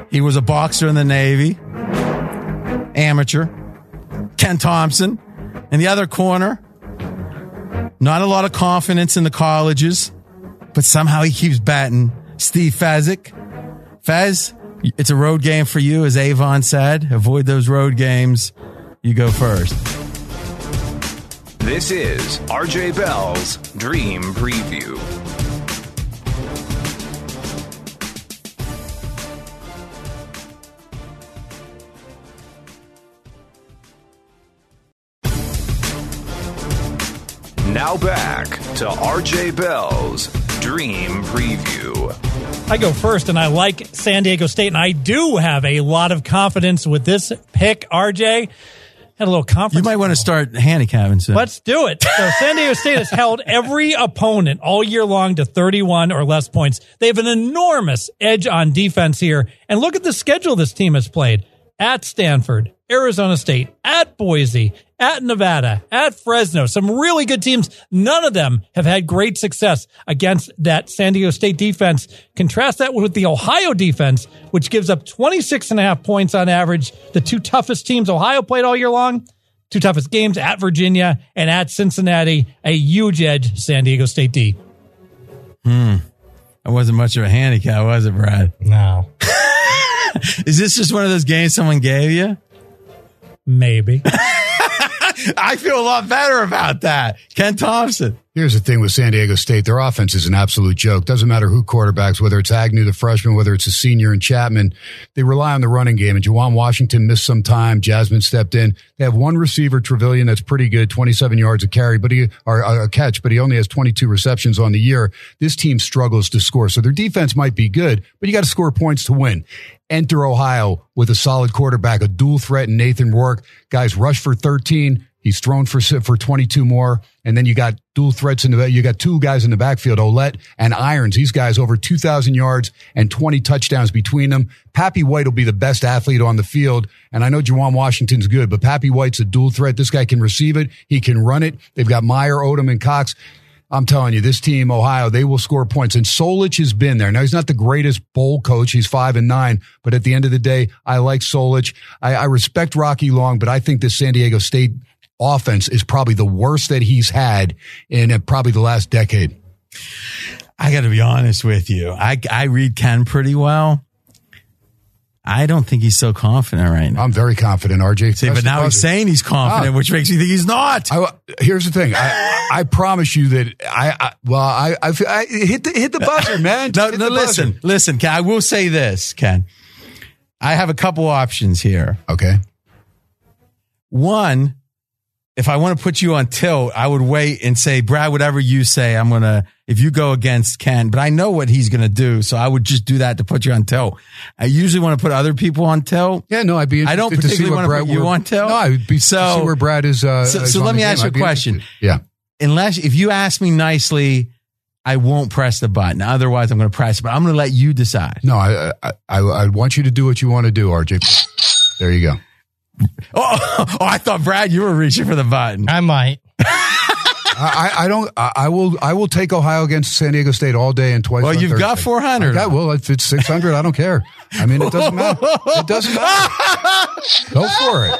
He was a boxer in the Navy, amateur. Ken Thomson. In the other corner, not a lot of confidence in the colleges, but somehow he keeps batting. Steve Fezzik. Fez, it's a road game for you, as Avon said. Avoid those road games. You go first. This is RJ Bell's Dream Preview. Now back to RJ Bell's Dream Preview. I go first, and I like San Diego State, and I do have a lot of confidence with this pick. RJ had a little conference. You might want to start handicapping soon. Let's do it. So San Diego State has held every opponent all year long to 31 or less points. They have an enormous edge on defense here. And look at the schedule this team has played at Stanford, Arizona State, at Boise, at Nevada, at Fresno. Some really good teams. None of them have had great success against that San Diego State defense. Contrast that with the Ohio defense, which gives up 26 and a half points on average. The two toughest teams Ohio played all year long. Two toughest games at Virginia and at Cincinnati. A huge edge, San Diego State D. Hmm. That wasn't much of a handicap, was it, Brad? No. Is this just one of those games someone gave you? Maybe. I feel a lot better about that. Ken Thomson. Here's the thing with San Diego State. Their offense is an absolute joke. Doesn't matter who quarterbacks, whether it's Agnew, the freshman, whether it's a senior and Chapman, they rely on the running game. And Juwan Washington missed some time. Jasmin stepped in. They have one receiver, Trevelyan, that's pretty good, 27 yards a carry, but he, or uh, a catch, but he only has 22 receptions on the year. This team struggles to score. So their defense might be good, but you got to score points to win. Enter Ohio with a solid quarterback, a dual threat in Nathan Rourke. Guys rush for 13, He's thrown for for 22 more, and then you got dual threats in the you got two guys in the backfield, Ouellette and Irons. These guys over 2,000 yards and 20 touchdowns between them. Papi White will be the best athlete on the field, and I know Juwan Washington's good, but Papi White's a dual threat. This guy can receive it, he can run it. They've got Meyer, Odom, and Cox. I'm telling you, this team, Ohio, they will score points. And Solich has been there. Now he's not the greatest bowl coach. He's five and nine, but at the end of the day, I like Solich. I, I respect Rocky Long, but I think this San Diego State offense is probably the worst that he's had in uh, probably the last decade. I got to be honest with you. I, I read Ken pretty well. I don't think he's so confident right now. I'm very confident, RJ. See, but now he's saying he's confident, Ah. which makes me think he's not. I, here's the thing. I, I promise you that I, I well, I, I, I hit the hit the buzzer, man. no, no, the buzzer. listen, listen, Ken, I will say this, Ken. I have a couple options here. Okay. One, if I want to put you on tilt, I would wait and say, Brad, whatever you say, I'm going to, if you go against Ken, but I know what he's going to do. So I would just do that to put you on tilt. I usually want to put other people on tilt. Yeah, no, I'd be. I don't interested to see particularly what wanna Brad- put you where- on tilt. No, I'd be So- to see where Brad is. Uh, So- is so on let the me game. ask you a question. interested. Yeah. Unless, if you ask me nicely, I won't press the button. Otherwise, I'm going to press it, but I'm going to let you decide. No, I, I, I, I want you to do what you want to do, RJ. There you go. Oh, oh, I thought, Brad, you were reaching for the button. I might. I, I I don't. I, I will. I will take Ohio against San Diego State all day and twice. Well, on you've got 400. Okay, well, if it's six hundred, I don't care. I mean, it doesn't matter. It doesn't matter. Go for it.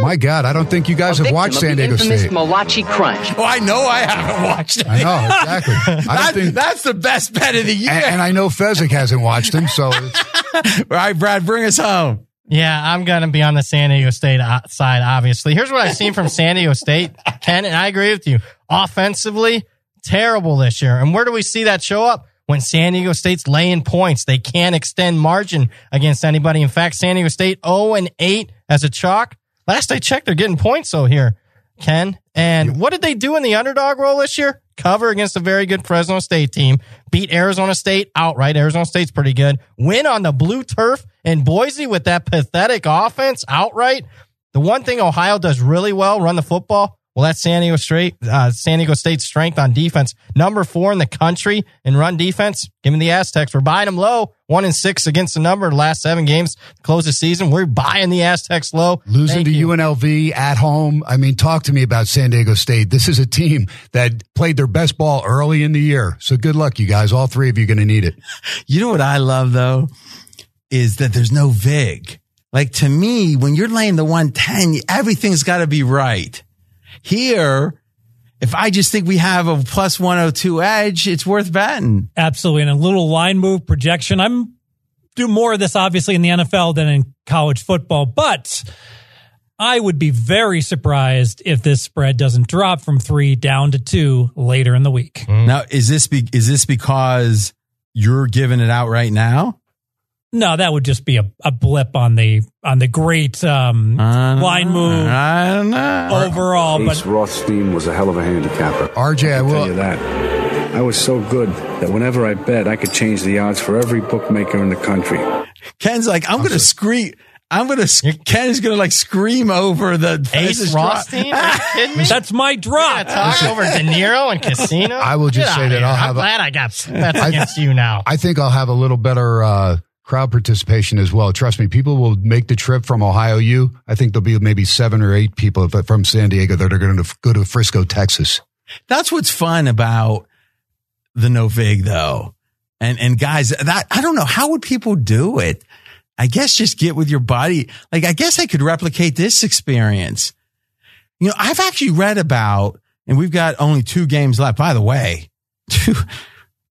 My God, I don't think you guys have watched San Diego State. Malachi Crunch. Oh, I know I haven't watched it. I know exactly. I don't That- think. that's the best bet of the year. and, and I know Fezzik hasn't watched them, so it's- All right, Brad, bring us home. Yeah, I'm going to be on the San Diego State uh, side, obviously. Here's what I've seen from San Diego State, Ken, and I agree with you. Offensively, terrible this year. And where do we see that show up? When San Diego State's laying points, they can't extend margin against anybody. In fact, San Diego State 0 and 8 as a chalk. Last I checked, they're getting points so here, Ken. And what did they do in the underdog role this year? Cover against a very good Fresno State team. Beat Arizona State outright. Arizona State's pretty good. Win on the blue turf in Boise with that pathetic offense outright. The one thing Ohio does really well, run the football. Well, that's San Diego State, uh, San Diego State's strength on defense. Number four in the country in run defense. Give me the Aztecs. We're buying them low. One and six against the number. Last seven games close the season. We're buying the Aztecs low. losing Thank to you. UNLV at home. I mean, talk to me about San Diego State. This is a team that played their best ball early in the year. So good luck, you guys. All three of you are going to need it. You know what I love though is that there's no vig. Like to me, when you're laying the 110, everything's got to be right. Here, if I just think we have a plus 102 edge, it's worth betting. Absolutely. And a little line move projection. I'm do more of this obviously in the NFL than in college football, but I would be very surprised if this spread doesn't drop from three down to two later in the week. Mm. Now, is this be, is this because you're giving it out right now? No, that would just be a, a blip on the on the great um, I line move I don't know. overall. Ace But Rothstein was a hell of a handicapper. RJ, I I'll tell you will. that. I was so good that whenever I bet, I could change the odds for every bookmaker in the country. Ken's like, I'm going to scream. I'm going to, Ken is going to like scream over the Ace Rothstein? Are you kidding me? that's my Gonna drop. talk over De Niro and Casino. I will just Get say outta that here. I'll I'm have a- glad I got bets against you now. I think I'll have a little better uh, crowd participation as well. Trust me, people will make the trip from Ohio U. I think there'll be maybe seven or eight people from San Diego that are going to go to Frisco, Texas. That's what's fun about the no vig though. And, and guys, that, I don't know. How would people do it? I guess just get with your buddy. Like, I guess I could replicate this experience. You know, I've actually read about, and we've got only two games left. By the way, two,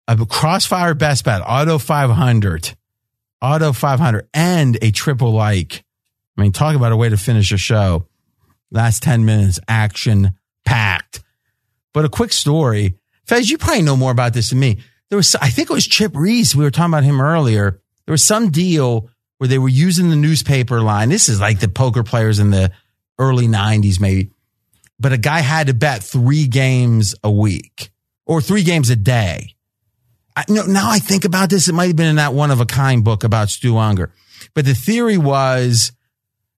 a crossfire best bet, auto 500, auto 500 and a triple like. I mean, talk about a way to finish a show. Last 10 minutes, action packed. But a quick story. Fez, you probably know more about this than me. There was, I think it was Chip Reese. We were talking about him earlier. There was some deal where they were using the newspaper line. This is like the poker players in the early 90s, maybe. But a guy had to bet three games a week or three games a day. I, no, now I think about this, it might have been in that one of a kind book about Stu Ungar. But the theory was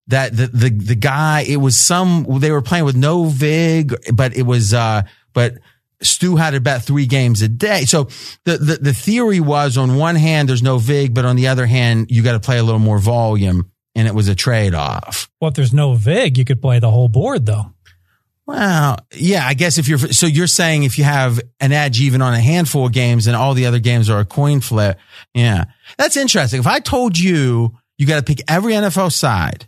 that the the the guy it was some they were playing with no vig, but it was uh but Stu had to bet three games a day. So the, the the theory was on one hand there's no vig, but on the other hand you got to play a little more volume, and it was a trade off. Well, if there's no vig, you could play the whole board though. Well, yeah, I guess if you're so you're saying if you have an edge even on a handful of games and all the other games are a coin flip, yeah, that's interesting. If I told you you got to pick every NFL side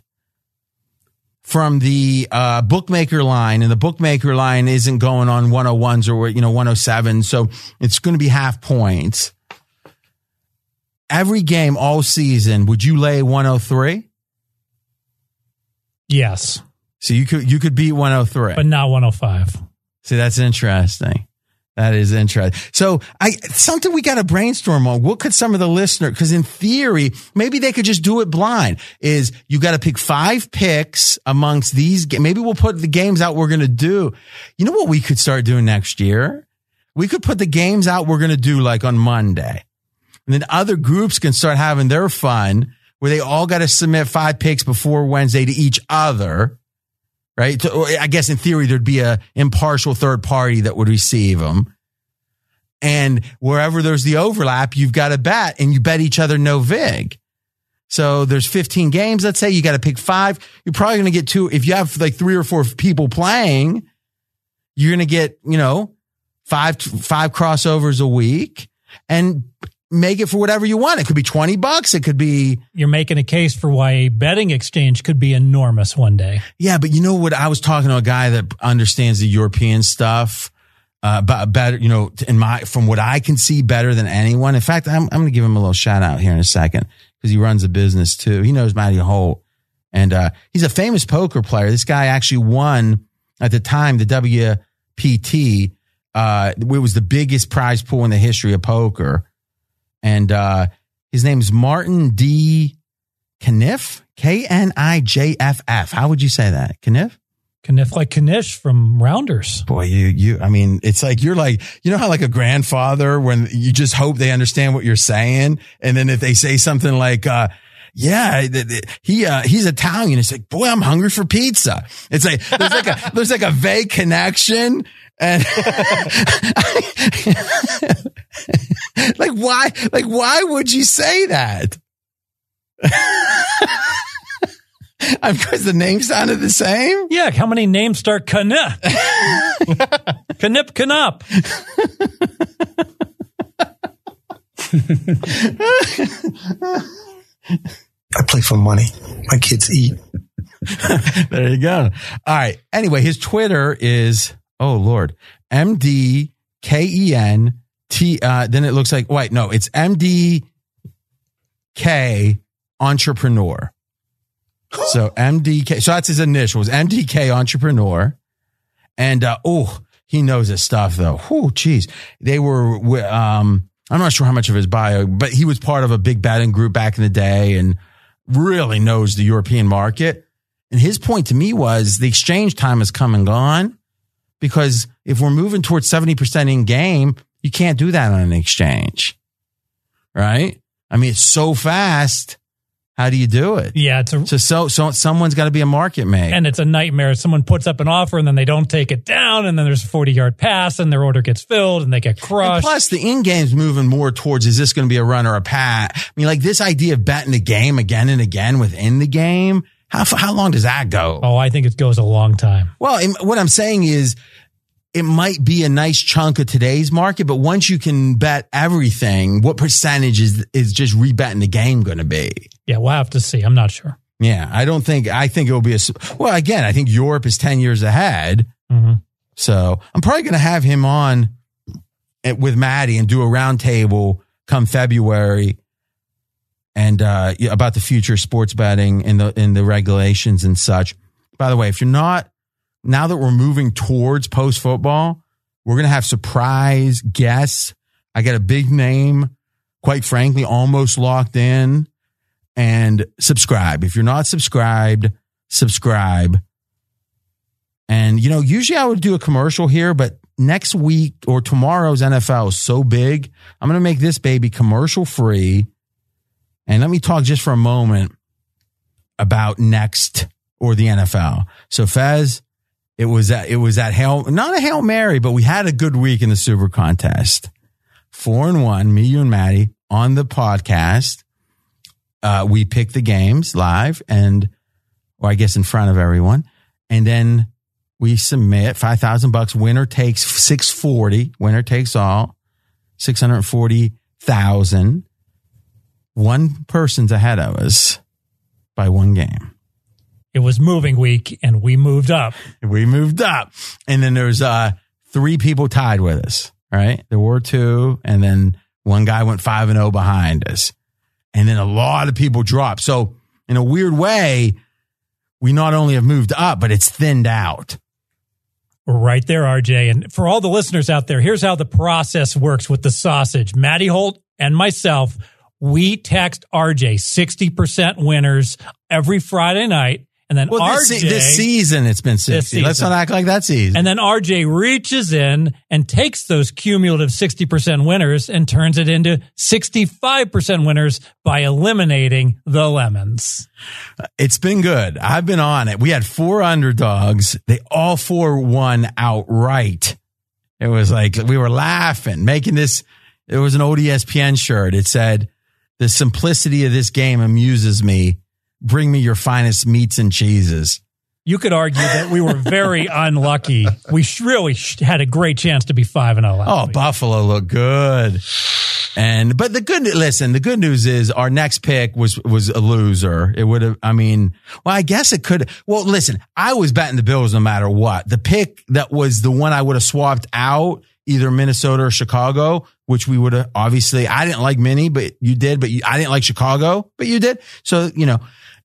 from the uh, bookmaker line, and the bookmaker line isn't going on 101s or you know 107, so it's going to be half points. Every game all season, would you lay 103? Yes, So you could you could beat 103. but not 105. See, that's interesting. That is interesting. So I something we got to brainstorm on. What could some of the listener? Because in theory, maybe they could just do it blind. Is you got to pick five picks amongst these. Maybe we'll put the games out we're going to do. You know what we could start doing next year? We could put the games out we're going to do like on Monday, and then other groups can start having their fun where they all got to submit five picks before Wednesday to each other right? So, I guess in theory, there'd be a impartial third party that would receive them. And wherever there's the overlap, you've got to bet and you bet each other no vig. So there's 15 games. Let's say you got to pick five. You're probably going to get two. If you have like three or four people playing, you're going to get, you know, five, five crossovers a week and make it for whatever you want. It could be 20 bucks. It could be, You're making a case for why a betting exchange could be enormous one day. Yeah, but you know what? I was talking to a guy that understands the European stuff, uh, but better, you know, in my, from what I can see better than anyone. In fact, I'm, I'm going to give him a little shout out here in a second because he runs a business too. He knows Matty Holt and, uh, he's a famous poker player. This guy actually won at the time the WPT. Uh, it was the biggest prize pool in the history of poker. And, uh, his name is Martin de Knijff, K N I J F F. How would you say that? Kniff? Kniff like Knish from Rounders. Boy, you, you, I mean, it's like you're like, you know how like a grandfather when you just hope they understand what you're saying. And then if they say something like, uh, yeah, he, uh, he's Italian. It's like, boy, I'm hungry for pizza. It's like, there's like a, there's like a vague connection. And like, why, like, why would you say that? Because the name sounded the same. Yeah, how many names start Knup? Knup Knup. I play for money. My kids eat. there you go. All right. Anyway, his Twitter is oh lord, M D K E N T. Uh, then it looks like wait, no, it's M D K entrepreneur. So MDK. So that's his initials. MDK entrepreneur. And uh, oh, he knows his stuff though. Oh, geez, they were. Um, I'm not sure how much of his bio, but he was part of a big betting group back in the day and really knows the European market. And his point to me was the exchange time has come and gone because if we're moving towards 70% in game, you can't do that on an exchange. Right? I mean, it's so fast. How do you do it? Yeah, it's a, So, so, so someone's got to be a market maker. and it's a nightmare. Someone puts up an offer and then they don't take it down, and then there's a 40 yard pass, and their order gets filled, and they get And crushed. plus, the in game's moving more towards is this going to be a run or a pat? I mean, like this idea of betting the game again and again within the game. How how long does that go? oh, I think it goes a long time. Well, what I'm saying is, it might be a nice chunk of today's market, but once you can bet everything, what percentage is is just rebetting the game going to be? Yeah, we'll have to see. I'm not sure. Yeah, I don't think. I think it will be a, Well, again, I think Europe is ten years ahead. hmm So I'm probably going to have him on with Maddie and do a roundtable come February and uh, about the future sports betting and the in the regulations and such. By the way, if you're not now that we're moving towards post football, we're to have surprise guests. I got a big name, quite frankly, almost locked in. And subscribe. If you're not subscribed, subscribe. And, you know, usually I would do a commercial here, but next week or tomorrow's NFL is so big. I'm to make this baby commercial free. And let me talk just for a moment about next or the NFL. So Fez, it was that it was that hail not a hail mary, but we had a good week in the Super Contest. Four and one, me, you, and Maddie on the podcast. Uh, we picked the games live and, or I guess in front of everyone, and then we submit five thousand bucks. Winner takes six forty. Winner takes all. Six hundred forty thousand. One person's ahead of us by one game. It was moving week and we moved up. We moved up. And then there's uh three people tied with us, right? There were two, and then one guy went five and oh behind us. And then a lot of people dropped. So in a weird way, we not only have moved up, but it's thinned out. Right there, RJ. And for all the listeners out there, here's how the process works with the sausage. Maddie Holt and myself, we text RJ 60% winners every Friday night. And then Well, RJ, this, se- this season it's been 60. Let's not act like that's easy. and then RJ reaches in and takes those cumulative 60% winners and turns it into 65% winners by eliminating the lemons. It's been good. I've been on it. We had four underdogs. They all four won outright. It was like we were laughing, making this. It was an old ESPN shirt. It said, "The simplicity of this game amuses me. Bring me your finest meats and cheeses." You could argue that we were very unlucky. We really had a great chance to be 5 and 0 Oh, week. Buffalo looked good. And but the good listen, the good news is our next pick was was a loser. It would have I mean, well, I guess it could well listen, I was betting the Bills no matter what. The pick that was the one I would have swapped out, either Minnesota or Chicago, which we would have obviously I didn't like Minnie, but you did, but you, I didn't like Chicago, but you did. So, you know,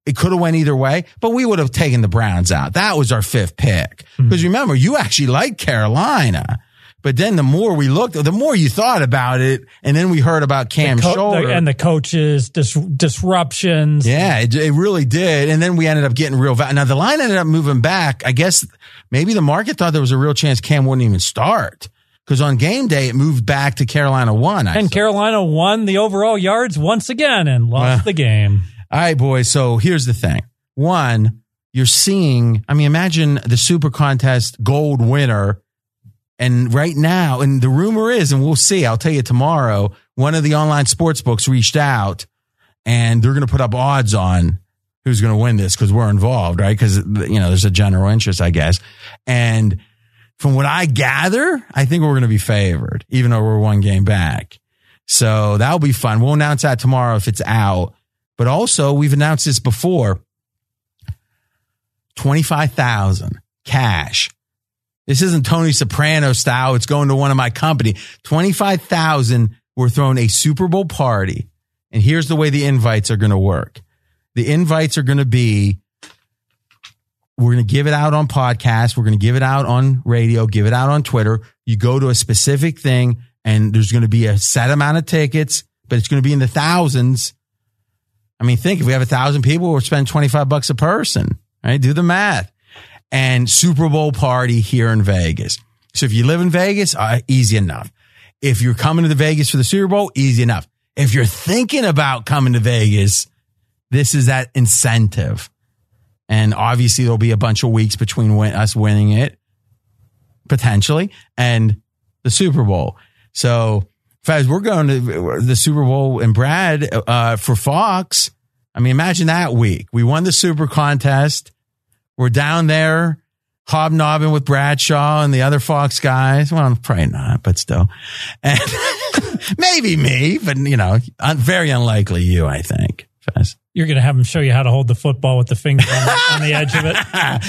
it could have went either way, but we would have taken the Browns out. That was our fifth pick. Mm-hmm. Because remember, you actually liked Carolina. But then the more we looked, the more you thought about it, and then we heard about Cam The co- Shoulder. the- and the coaches dis- disruptions. yeah, it, it really did. And then we ended up getting real value. Now the line ended up moving back. I guess maybe the market thought there was a real chance Cam wouldn't even start. Because on game day, it moved back to Carolina one. I And saw. Carolina won the overall yards once again and lost Well. the game. All right, boys. So here's the thing. One, you're seeing, I mean, imagine the super contest gold winner. And right now, and the rumor is, and we'll see, I'll tell you tomorrow, one of the online sports books reached out and they're going to put up odds on who's going to win this because we're involved, right? Because, you know, there's a general interest, I guess. And from what I gather, I think we're going to be favored, even though we're one game back. So that'll be fun. We'll announce that tomorrow if it's out. But also, we've announced this before 25,000 cash. This isn't Tony Soprano style. It's going to one of my company. 25,000. We're throwing a Super Bowl party. And here's the way the invites are going to work. The invites are going to be we're going to give it out on podcast. We're going to give it out on radio, give it out on Twitter. You go to a specific thing and there's going to be a set amount of tickets, but it's going to be in the thousands. I mean, think if we have a thousand people, we're spending 25 bucks a person, right? Do the math and Super Bowl party here in Vegas. So if you live in Vegas, uh, easy enough. If you're coming to the Vegas for the Super Bowl, easy enough. If you're thinking about coming to Vegas, this is that incentive. And obviously there'll be a bunch of weeks between win- us winning it potentially and the Super Bowl. So Fez, we're going to the Super Bowl and Brad, uh, for Fox. I mean, imagine that week. We won the super contest. We're down there hobnobbing with Bradshaw and the other Fox guys. Well, probably not, but still. And maybe me, but you know, very unlikely you, I think. Fez. You're going to have them show you how to hold the football with the finger on the, on the edge of it.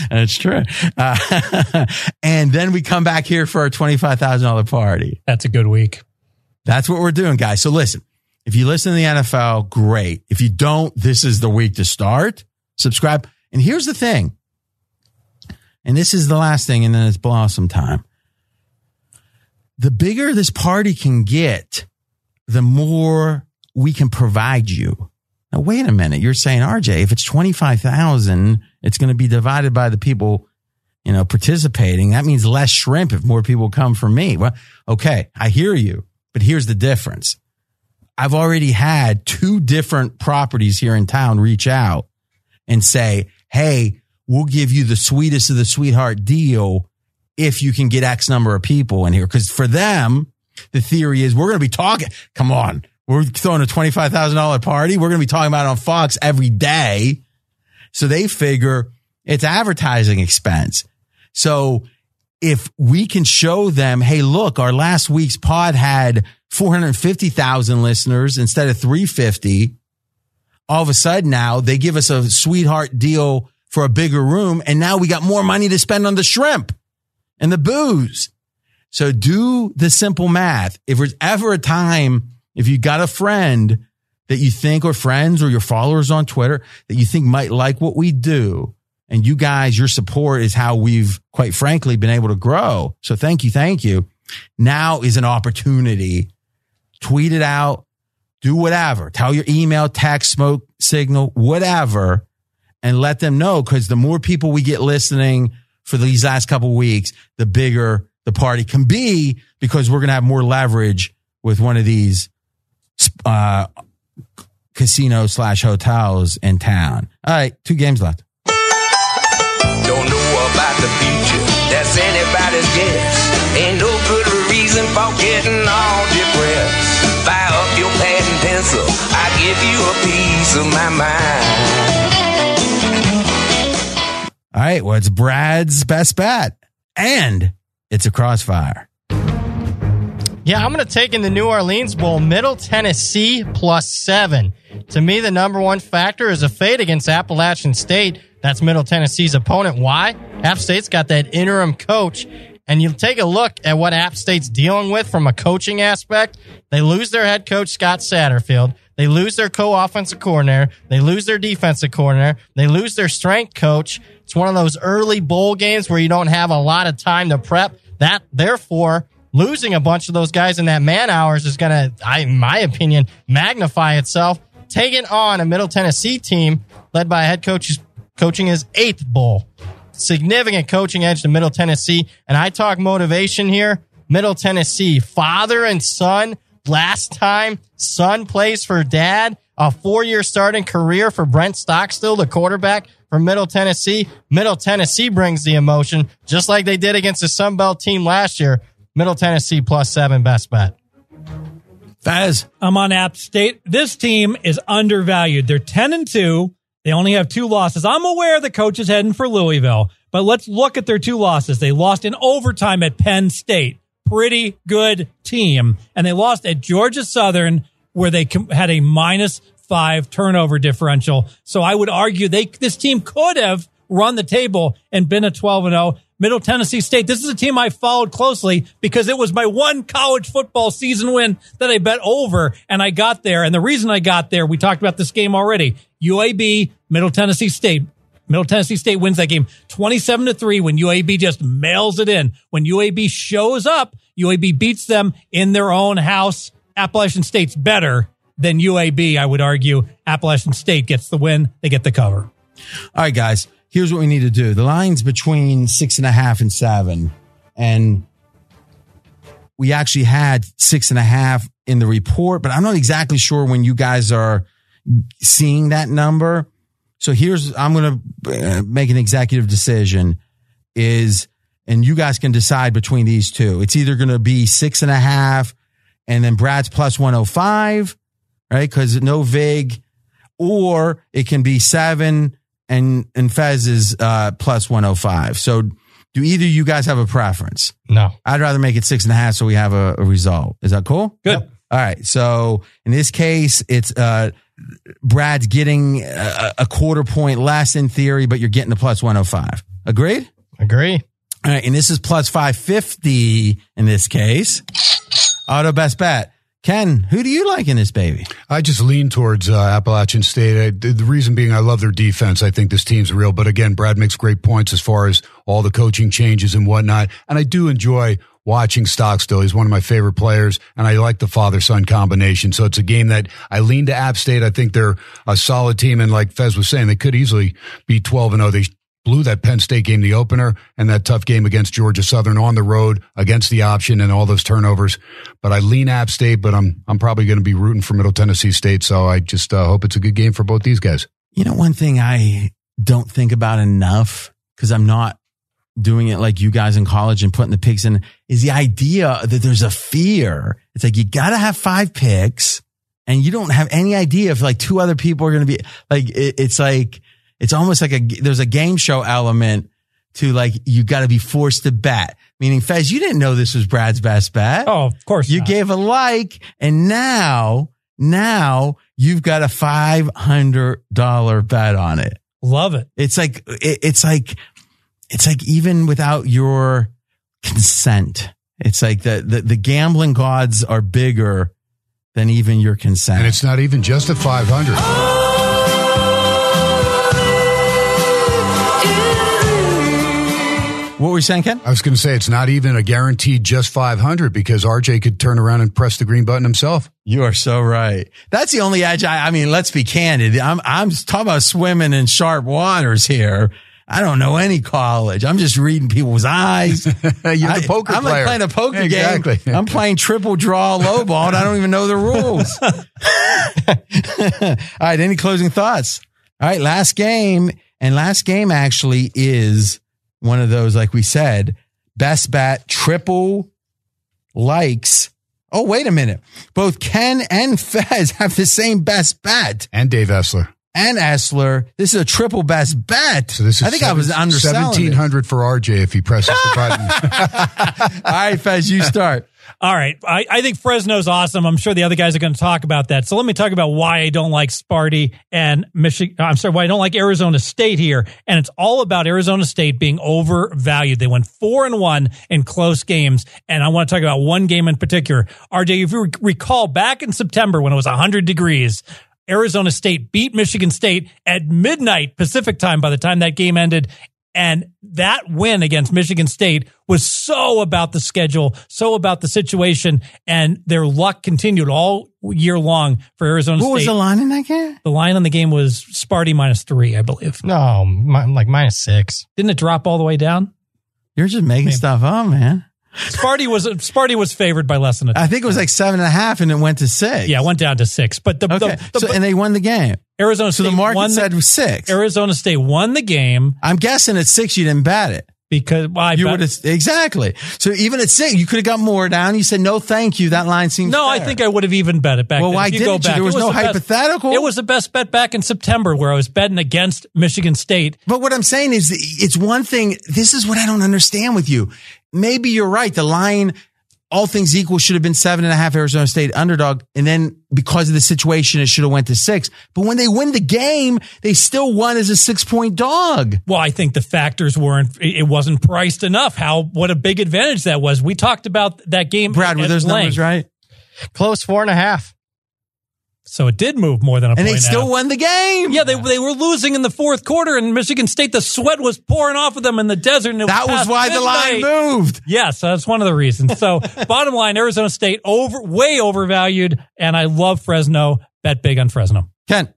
That's true. Uh, and then we come back here for our $25,000 party. That's a good week. That's what we're doing, guys. So listen, if you listen to the NFL, great. If you don't, this is the week to start. Subscribe. And here's the thing. And this is the last thing, and then it's blossom time. The bigger this party can get, the more we can provide you. Now, wait a minute. You're saying, RJ, if it's 25,000, it's going to be divided by the people, you know, participating. That means less shrimp if more people come for me. Well, okay. I hear you, but here's the difference. I've already had two different properties here in town reach out and say, Hey, we'll give you the sweetest of the sweetheart deal if you can get X number of people in here. Cause for them, the theory is we're going to be talking. Come on. We're throwing a $25,000 party. We're going to be talking about it on Fox every day. So they figure it's advertising expense. So if we can show them, Hey, look, our last week's pod had 450,000 listeners instead of 350. All of a sudden now they give us a sweetheart deal for a bigger room. And now we got more money to spend on the shrimp and the booze. So do the simple math. If there's ever a time, if you got a friend that you think or friends or your followers on Twitter that you think might like what we do, and you guys, your support is how we've quite frankly been able to grow. So thank you. Thank you. Now is an opportunity. Tweet it out. Do whatever. Tell your email, text, smoke signal, whatever, and let them know. Cause the more people we get listening for these last couple weeks, the bigger the party can be because we're going to have more leverage with one of these, uh, casino slash hotels in town. All right. Two games left. Don't know about the future, that's anybody's guess. Ain't no good reason for getting all depressed. Fire up your pad and pencil, I give you a piece of my mind. All right. Well, it's Brad's best bet and it's a crossfire. Yeah, I'm going to take in the New Orleans Bowl, Middle Tennessee plus seven. To me, the number one factor is a fade against Appalachian State. That's Middle Tennessee's opponent. Why? App State's got that interim coach. And you take a look at what App State's dealing with from a coaching aspect. They lose their head coach, Scott Satterfield. They lose their co-offensive coordinator. They lose their defensive coordinator. They lose their strength coach. It's one of those early bowl games where you don't have a lot of time to prep. That, therefore, losing a bunch of those guys in that man hours is going to, in my opinion, magnify itself. Taking on a Middle Tennessee team led by a head coach who's coaching his eighth bowl. Significant coaching edge to Middle Tennessee. And I talk motivation here. Middle Tennessee, father and son. Last time son plays for dad. A four year starting career for Brent Stockstill, the quarterback for Middle Tennessee. Middle Tennessee brings the emotion, just like they did against the Sun Belt team last year. Middle Tennessee plus seven, best bet. Fez. I'm on App State. This team is undervalued. They're 10 and 2. They only have two losses. I'm aware the coach is heading for Louisville, but let's look at their two losses. They lost in overtime at Penn State. Pretty good team. And they lost at Georgia Southern where they had a minus five turnover differential. So I would argue they, this team could have run the table and been a 12 and 0. Middle Tennessee State. This is a team I followed closely because it was my one college football season win that I bet over and I got there. And the reason I got there, we talked about this game already. UAB, Middle Tennessee State. Middle Tennessee State wins that game 27 to 3 when UAB just mails it in. When UAB shows up, UAB beats them in their own house. Appalachian State's better than UAB, I would argue. Appalachian State gets the win. They get the cover. All right, guys here's what we need to do. The line's between six and a half and seven. And we actually had six and a half in the report, but I'm not exactly sure when you guys are seeing that number. So here's, I'm going to uh, make an executive decision is, and you guys can decide between these two. It's either going to be six and a half and then Brad's plus 105, right? Cause no VIG or it can be seven and and Fez is uh, plus 105. So do either you guys have a preference? No. I'd rather make it six and a half so we have a, a result. Is that cool? Good. Yep. All right. So in this case, it's uh, Brad's getting a, a, quarter point less in theory, but you're getting the plus 105. Agreed? Agree. All right. And this is plus 550 in this case. Auto best bet. Ken, who do you like in this baby? I just lean towards uh, Appalachian State. I, the reason being, I love their defense. I think this team's real. But again, Brad makes great points as far as all the coaching changes and whatnot. And I do enjoy watching Stockstill. He's one of my favorite players, and I like the father son combination. So it's a game that I lean to App State. I think they're a solid team, and like Fez was saying, they could easily be twelve and zero. Oh. They blew that Penn State game, the opener, and that tough game against Georgia Southern on the road against the option and all those turnovers. But I lean App State, but I'm I'm probably going to be rooting for Middle Tennessee State. So I just uh, hope it's a good game for both these guys. You know, one thing I don't think about enough because I'm not doing it like you guys in college and putting the picks in is the idea that there's a fear. It's like you got to have five picks and you don't have any idea if like two other people are going to be like, it, it's like, it's almost like a, there's a game show element to like, you got to be forced to bet. Meaning, Fez, you didn't know this was Brad's best bet. Oh, of course. You not. gave a like and now, now you've got a $500 bet on it. Love it. It's like, it, it's like, it's like even without your consent, it's like the, the, the gambling gods are bigger than even your consent. And it's not even just a 500. What were you saying, Ken? I was going to say it's not even a guaranteed just 500 because RJ could turn around and press the green button himself. You are so right. That's the only edge. I, I mean, let's be candid. I'm, I'm talking about swimming in sharp waters here. I don't know any college. I'm just reading people's eyes. You're the I- poker I'm player. like playing a poker Exactly. game. I'm playing triple draw low ball and I don't even know the rules. All right. Any closing thoughts? All right. Last game. And last game actually is one of those, like we said, best bet triple likes. Oh, wait a minute. Both Ken and Fez have the same best bet. And Dave Essler. And Essler. This is a triple best bet. So this is I think I was seven- underselling it. 1700 for RJ if he presses the button. All right, Fez, you start. All right. I, I think Fresno's awesome. I'm sure the other guys are going to talk about that. So let me talk about why I don't like Sparty and Michigan. Uh, I'm sorry, why I don't like Arizona State here. And it's all about Arizona State being overvalued. They went four and one in close games. And I want to talk about one game in particular. RJ, if you rec- recall back in September when it was 100 degrees, Arizona State beat Michigan State at midnight Pacific time by the time that game ended. And that win against Michigan State was so about the schedule, so about the situation, and their luck continued all year long for Arizona What State. was the line in that game? The line on the game was Sparty minus three, I believe. No, mi- like minus six. Didn't it drop all the way down? You're just making stuff up, man. Sparty was Sparty was favored by less than a. I think it was like seven and a half and it went to six. yeah, it went down to six. But the, Okay. the, the so, and they won the game. Arizona So State the market won said six. Arizona State won the game I'm guessing at six, you didn't bat it. Because well, You would have, exactly. So even at six, you could have got more down. You said, no, thank you. That line seems No, I think I would have even bet it back. Well, then. why didn't you? back, There was it no the best- hypothetical? it was the best bet back in September where I was betting against Michigan State. But what I'm saying is, it's one thing. This is what I don't understand with you. Maybe you're right. The line, all things equal, should have been seven and a half Arizona State underdog. And then because of the situation, it should have went to six. But when they win the game, they still won as a six point dog. Well, I think the factors weren't. It wasn't priced enough. How what a big advantage that was. We talked about that game. Brad, were at those length. numbers right? Close four and a half. So it did move more than a And point. they and a still half. won the game. Yeah, they they were losing in the fourth quarter, and Michigan State. The sweat was pouring off of them in the desert. And it That was past why the line midnight. moved. Yes, that's one of the reasons. So, bottom line, Arizona State over way overvalued, and I love Fresno. Bet big on Fresno. Ken.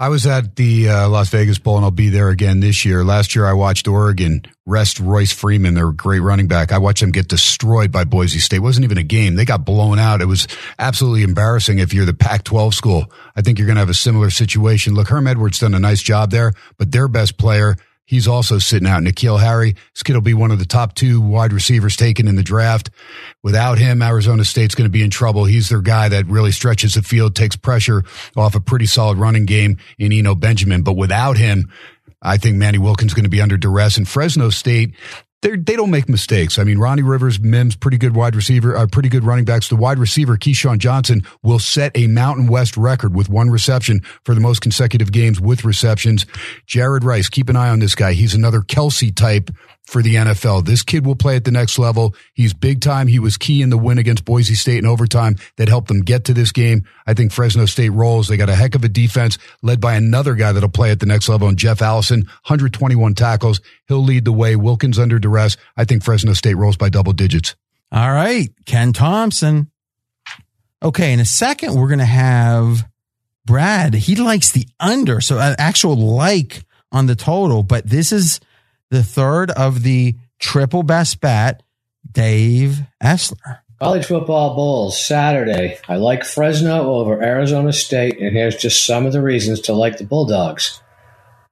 I was at the uh, Las Vegas Bowl, and I'll be there again this year. Last year, I watched Oregon rest Royce Freeman, their great running back. I watched them get destroyed by Boise State. It wasn't even a game; they got blown out. It was absolutely embarrassing. If you're the Pac-12 school, I think you're going to have a similar situation. Look, Herm Edwards done a nice job there, but their best player. He's also sitting out. N'Keal Harry, this kid will be one of the top two wide receivers taken in the draft. Without him, Arizona State's going to be in trouble. He's their guy that really stretches the field, takes pressure off a pretty solid running game in Eno Benjamin. But without him, I think Manny Wilkins is going to be under duress. And Fresno State, they're, they don't make mistakes. I mean, Ronnie Rivers, Mims, pretty good wide receiver, uh, pretty good running backs. The wide receiver, KeeSean Johnson, will set a Mountain West record with one reception for the most consecutive games with receptions. Jared Rice, keep an eye on this guy. He's another Kelsey type for the NFL. This kid will play at the next level. He's big time. He was key in the win against Boise State in overtime that helped them get to this game. I think Fresno State rolls. They got a heck of a defense led by another guy that'll play at the next level, and Jeff Allison, 121 tackles. He'll lead the way. Wilkins under duress. I think Fresno State rolls by double digits. All right. Ken Thomson. Okay. In a second, we're going to have Brad. He likes the under. So an actual like on the total, but this is the third of the triple best bet. Dave Essler. College football bowls Saturday. I like Fresno over Arizona State, and here's just some of the reasons to like the Bulldogs.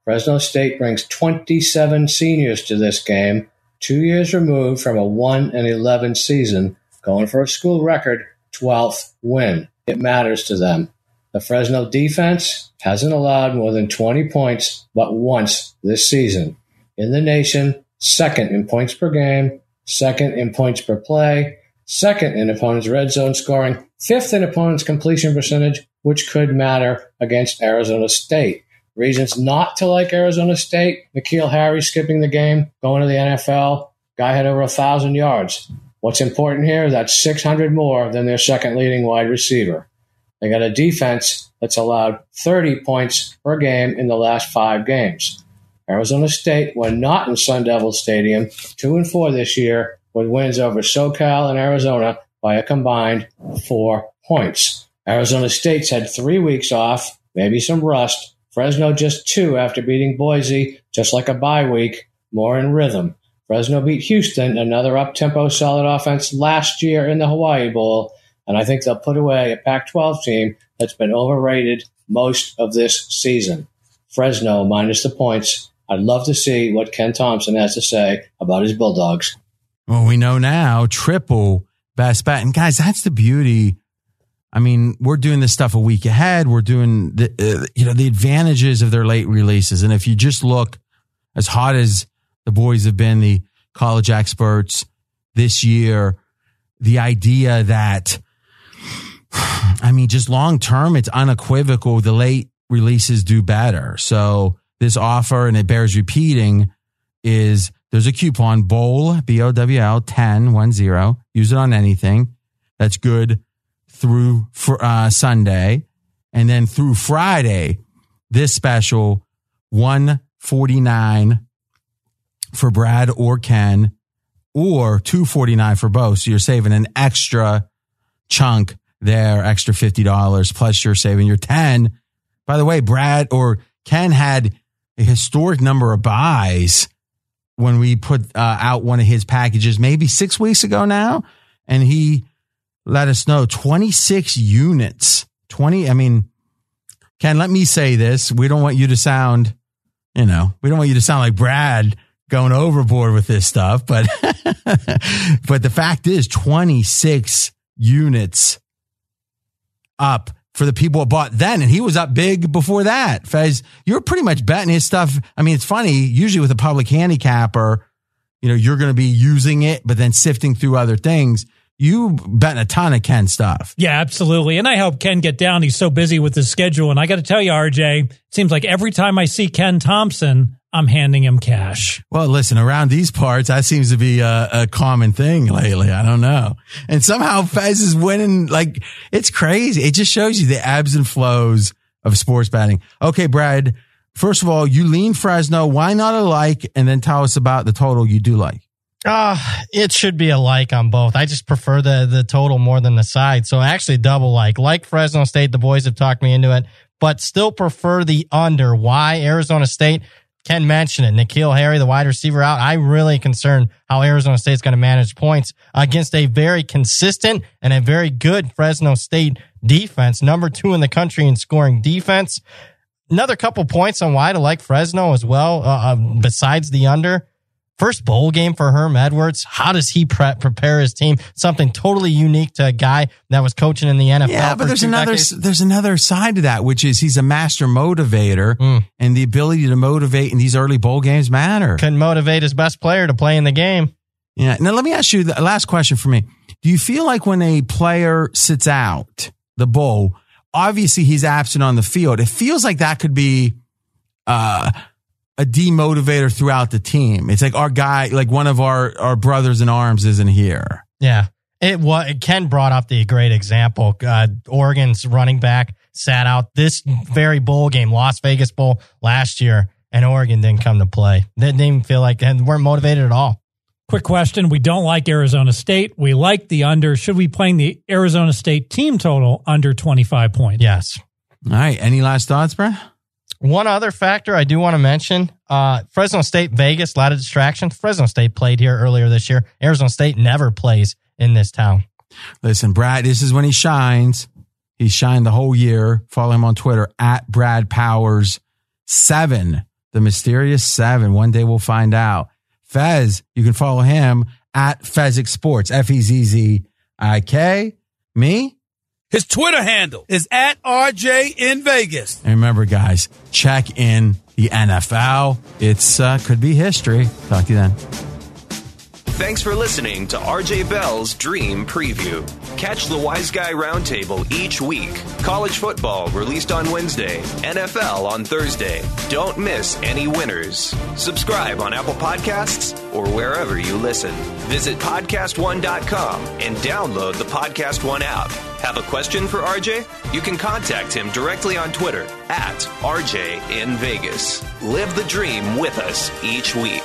Fresno State brings 27 seniors to this game, two years removed from a 1 and 11 season, going for a school record 12th win. It matters to them. The Fresno defense hasn't allowed more than 20 points but once this season. In the nation, second in points per game, second in points per play, second in opponents' red zone scoring, fifth in opponents' completion percentage, which could matter against Arizona State. Reasons not to like Arizona State. N'Keal Harry skipping the game, going to the NFL. Guy had over a thousand yards. What's important here? That's 600 more than their second leading wide receiver. They got a defense that's allowed 30 points per game in the last five games. Arizona State, when not in Sun Devil Stadium, two and four this year, with wins over SoCal and Arizona by a combined four points. Arizona State's had three weeks off, maybe some rust, Fresno just two after beating Boise, just like a bye week, more in rhythm. Fresno beat Houston, another up tempo solid offense last year in the Hawaii Bowl, and I think they'll put away a Pac 12 team that's been overrated most of this season. Fresno minus the points. I'd love to see what Ken Thomson has to say about his Bulldogs. Well, we know now triple best bet. And guys, that's the beauty I mean, we're doing this stuff a week ahead. We're doing the, uh, you know, the advantages of their late releases. And if you just look as hot as the boys have been, the college experts this year, the idea that, I mean, just long term, it's unequivocal. The late releases do better. So this offer, and it bears repeating, is there's a coupon bowl, B O W L 10, 1 0. Use it on anything. That's good through for, uh, Sunday, and then through Friday, this special 149 for Brad or Ken, or 249 for both. So you're saving an extra chunk there, extra $50, plus you're saving your 10. By the way, Brad or Ken had a historic number of buys when we put uh, out one of his packages, maybe six weeks ago now. And he let us know 26 units. 20. I mean, Ken, let me say this. We don't want you to sound, you know, we don't want you to sound like Brad going overboard with this stuff, but, but the fact is 26 units up for the people who bought then. And he was up big before that. Fez, you're pretty much betting his stuff. I mean, it's funny. Usually with a public handicapper, you know, you're going to be using it, but then sifting through other things you bet a ton of Ken stuff. Yeah, absolutely. And I help Ken get down. He's so busy with his schedule. And I got to tell you, RJ, it seems like every time I see Ken Thomson, I'm handing him cash. Well, listen, around these parts, that seems to be a, a, common thing lately. I don't know. And somehow Fez is winning. Like, it's crazy. It just shows you the ebbs and flows of sports betting. Okay, Brad, first of all, you lean Fresno. Why not a like? And then tell us about the total you do like. Uh, it should be a like on both. I just prefer the the total more than the side. So actually double like. Like Fresno State, the boys have talked me into it, but still prefer the under. Why Arizona State? Ken mention it. N'Keal Harry, the wide receiver out. I really concerned how Arizona State's going to manage points against a very consistent and a very good Fresno State defense. Number two in the country in scoring defense. Another couple points on why to like Fresno as well, uh, uh besides the under. First bowl game for Herm Edwards. How does he pre- prepare his team? Something totally unique to a guy that was coaching in the NFL. Yeah, but there's another decades. there's another side to that, which is he's a master motivator, mm. and the ability to motivate in these early bowl games matter. Can motivate his best player to play in the game. Yeah. Now let me ask you the last question for me. Do you feel like when a player sits out the bowl, obviously he's absent on the field, it feels like that could be. Uh, a demotivator throughout the team. It's like our guy, like one of our, our brothers in arms isn't here. Yeah. It was, Ken brought up the great example. Uh, Oregon's running back sat out this very bowl game, Las Vegas Bowl last year, and Oregon didn't come to play. They didn't even feel like, and weren't motivated at all. Quick question. We don't like Arizona State. We like the under. Should we play the Arizona State team total under 25 points? Yes. All right. Any last thoughts, Brad? One other factor I do want to mention uh, Fresno State, Vegas, a lot of distractions. Fresno State played here earlier this year. Arizona State never plays in this town. Listen, Brad, this is when he shines. He shined the whole year. Follow him on Twitter at Brad Powers seven the mysterious seven. One day we'll find out. Fez, you can follow him at Fezzik Sports, F E Z Z I K. Me? His Twitter handle is at RJ in Vegas. And remember, guys, check in the NFL. It's uh, could be history. Talk to you then. Thanks for listening to RJ Bell's Dream Preview. Catch the Wise Guy Roundtable each week. College football released on Wednesday, NFL on Thursday. Don't miss any winners. Subscribe on Apple Podcasts or wherever you listen. Visit podcastone.com and download the Podcast One app. Have a question for RJ? You can contact him directly on Twitter at RJ in Vegas. Live the dream with us each week.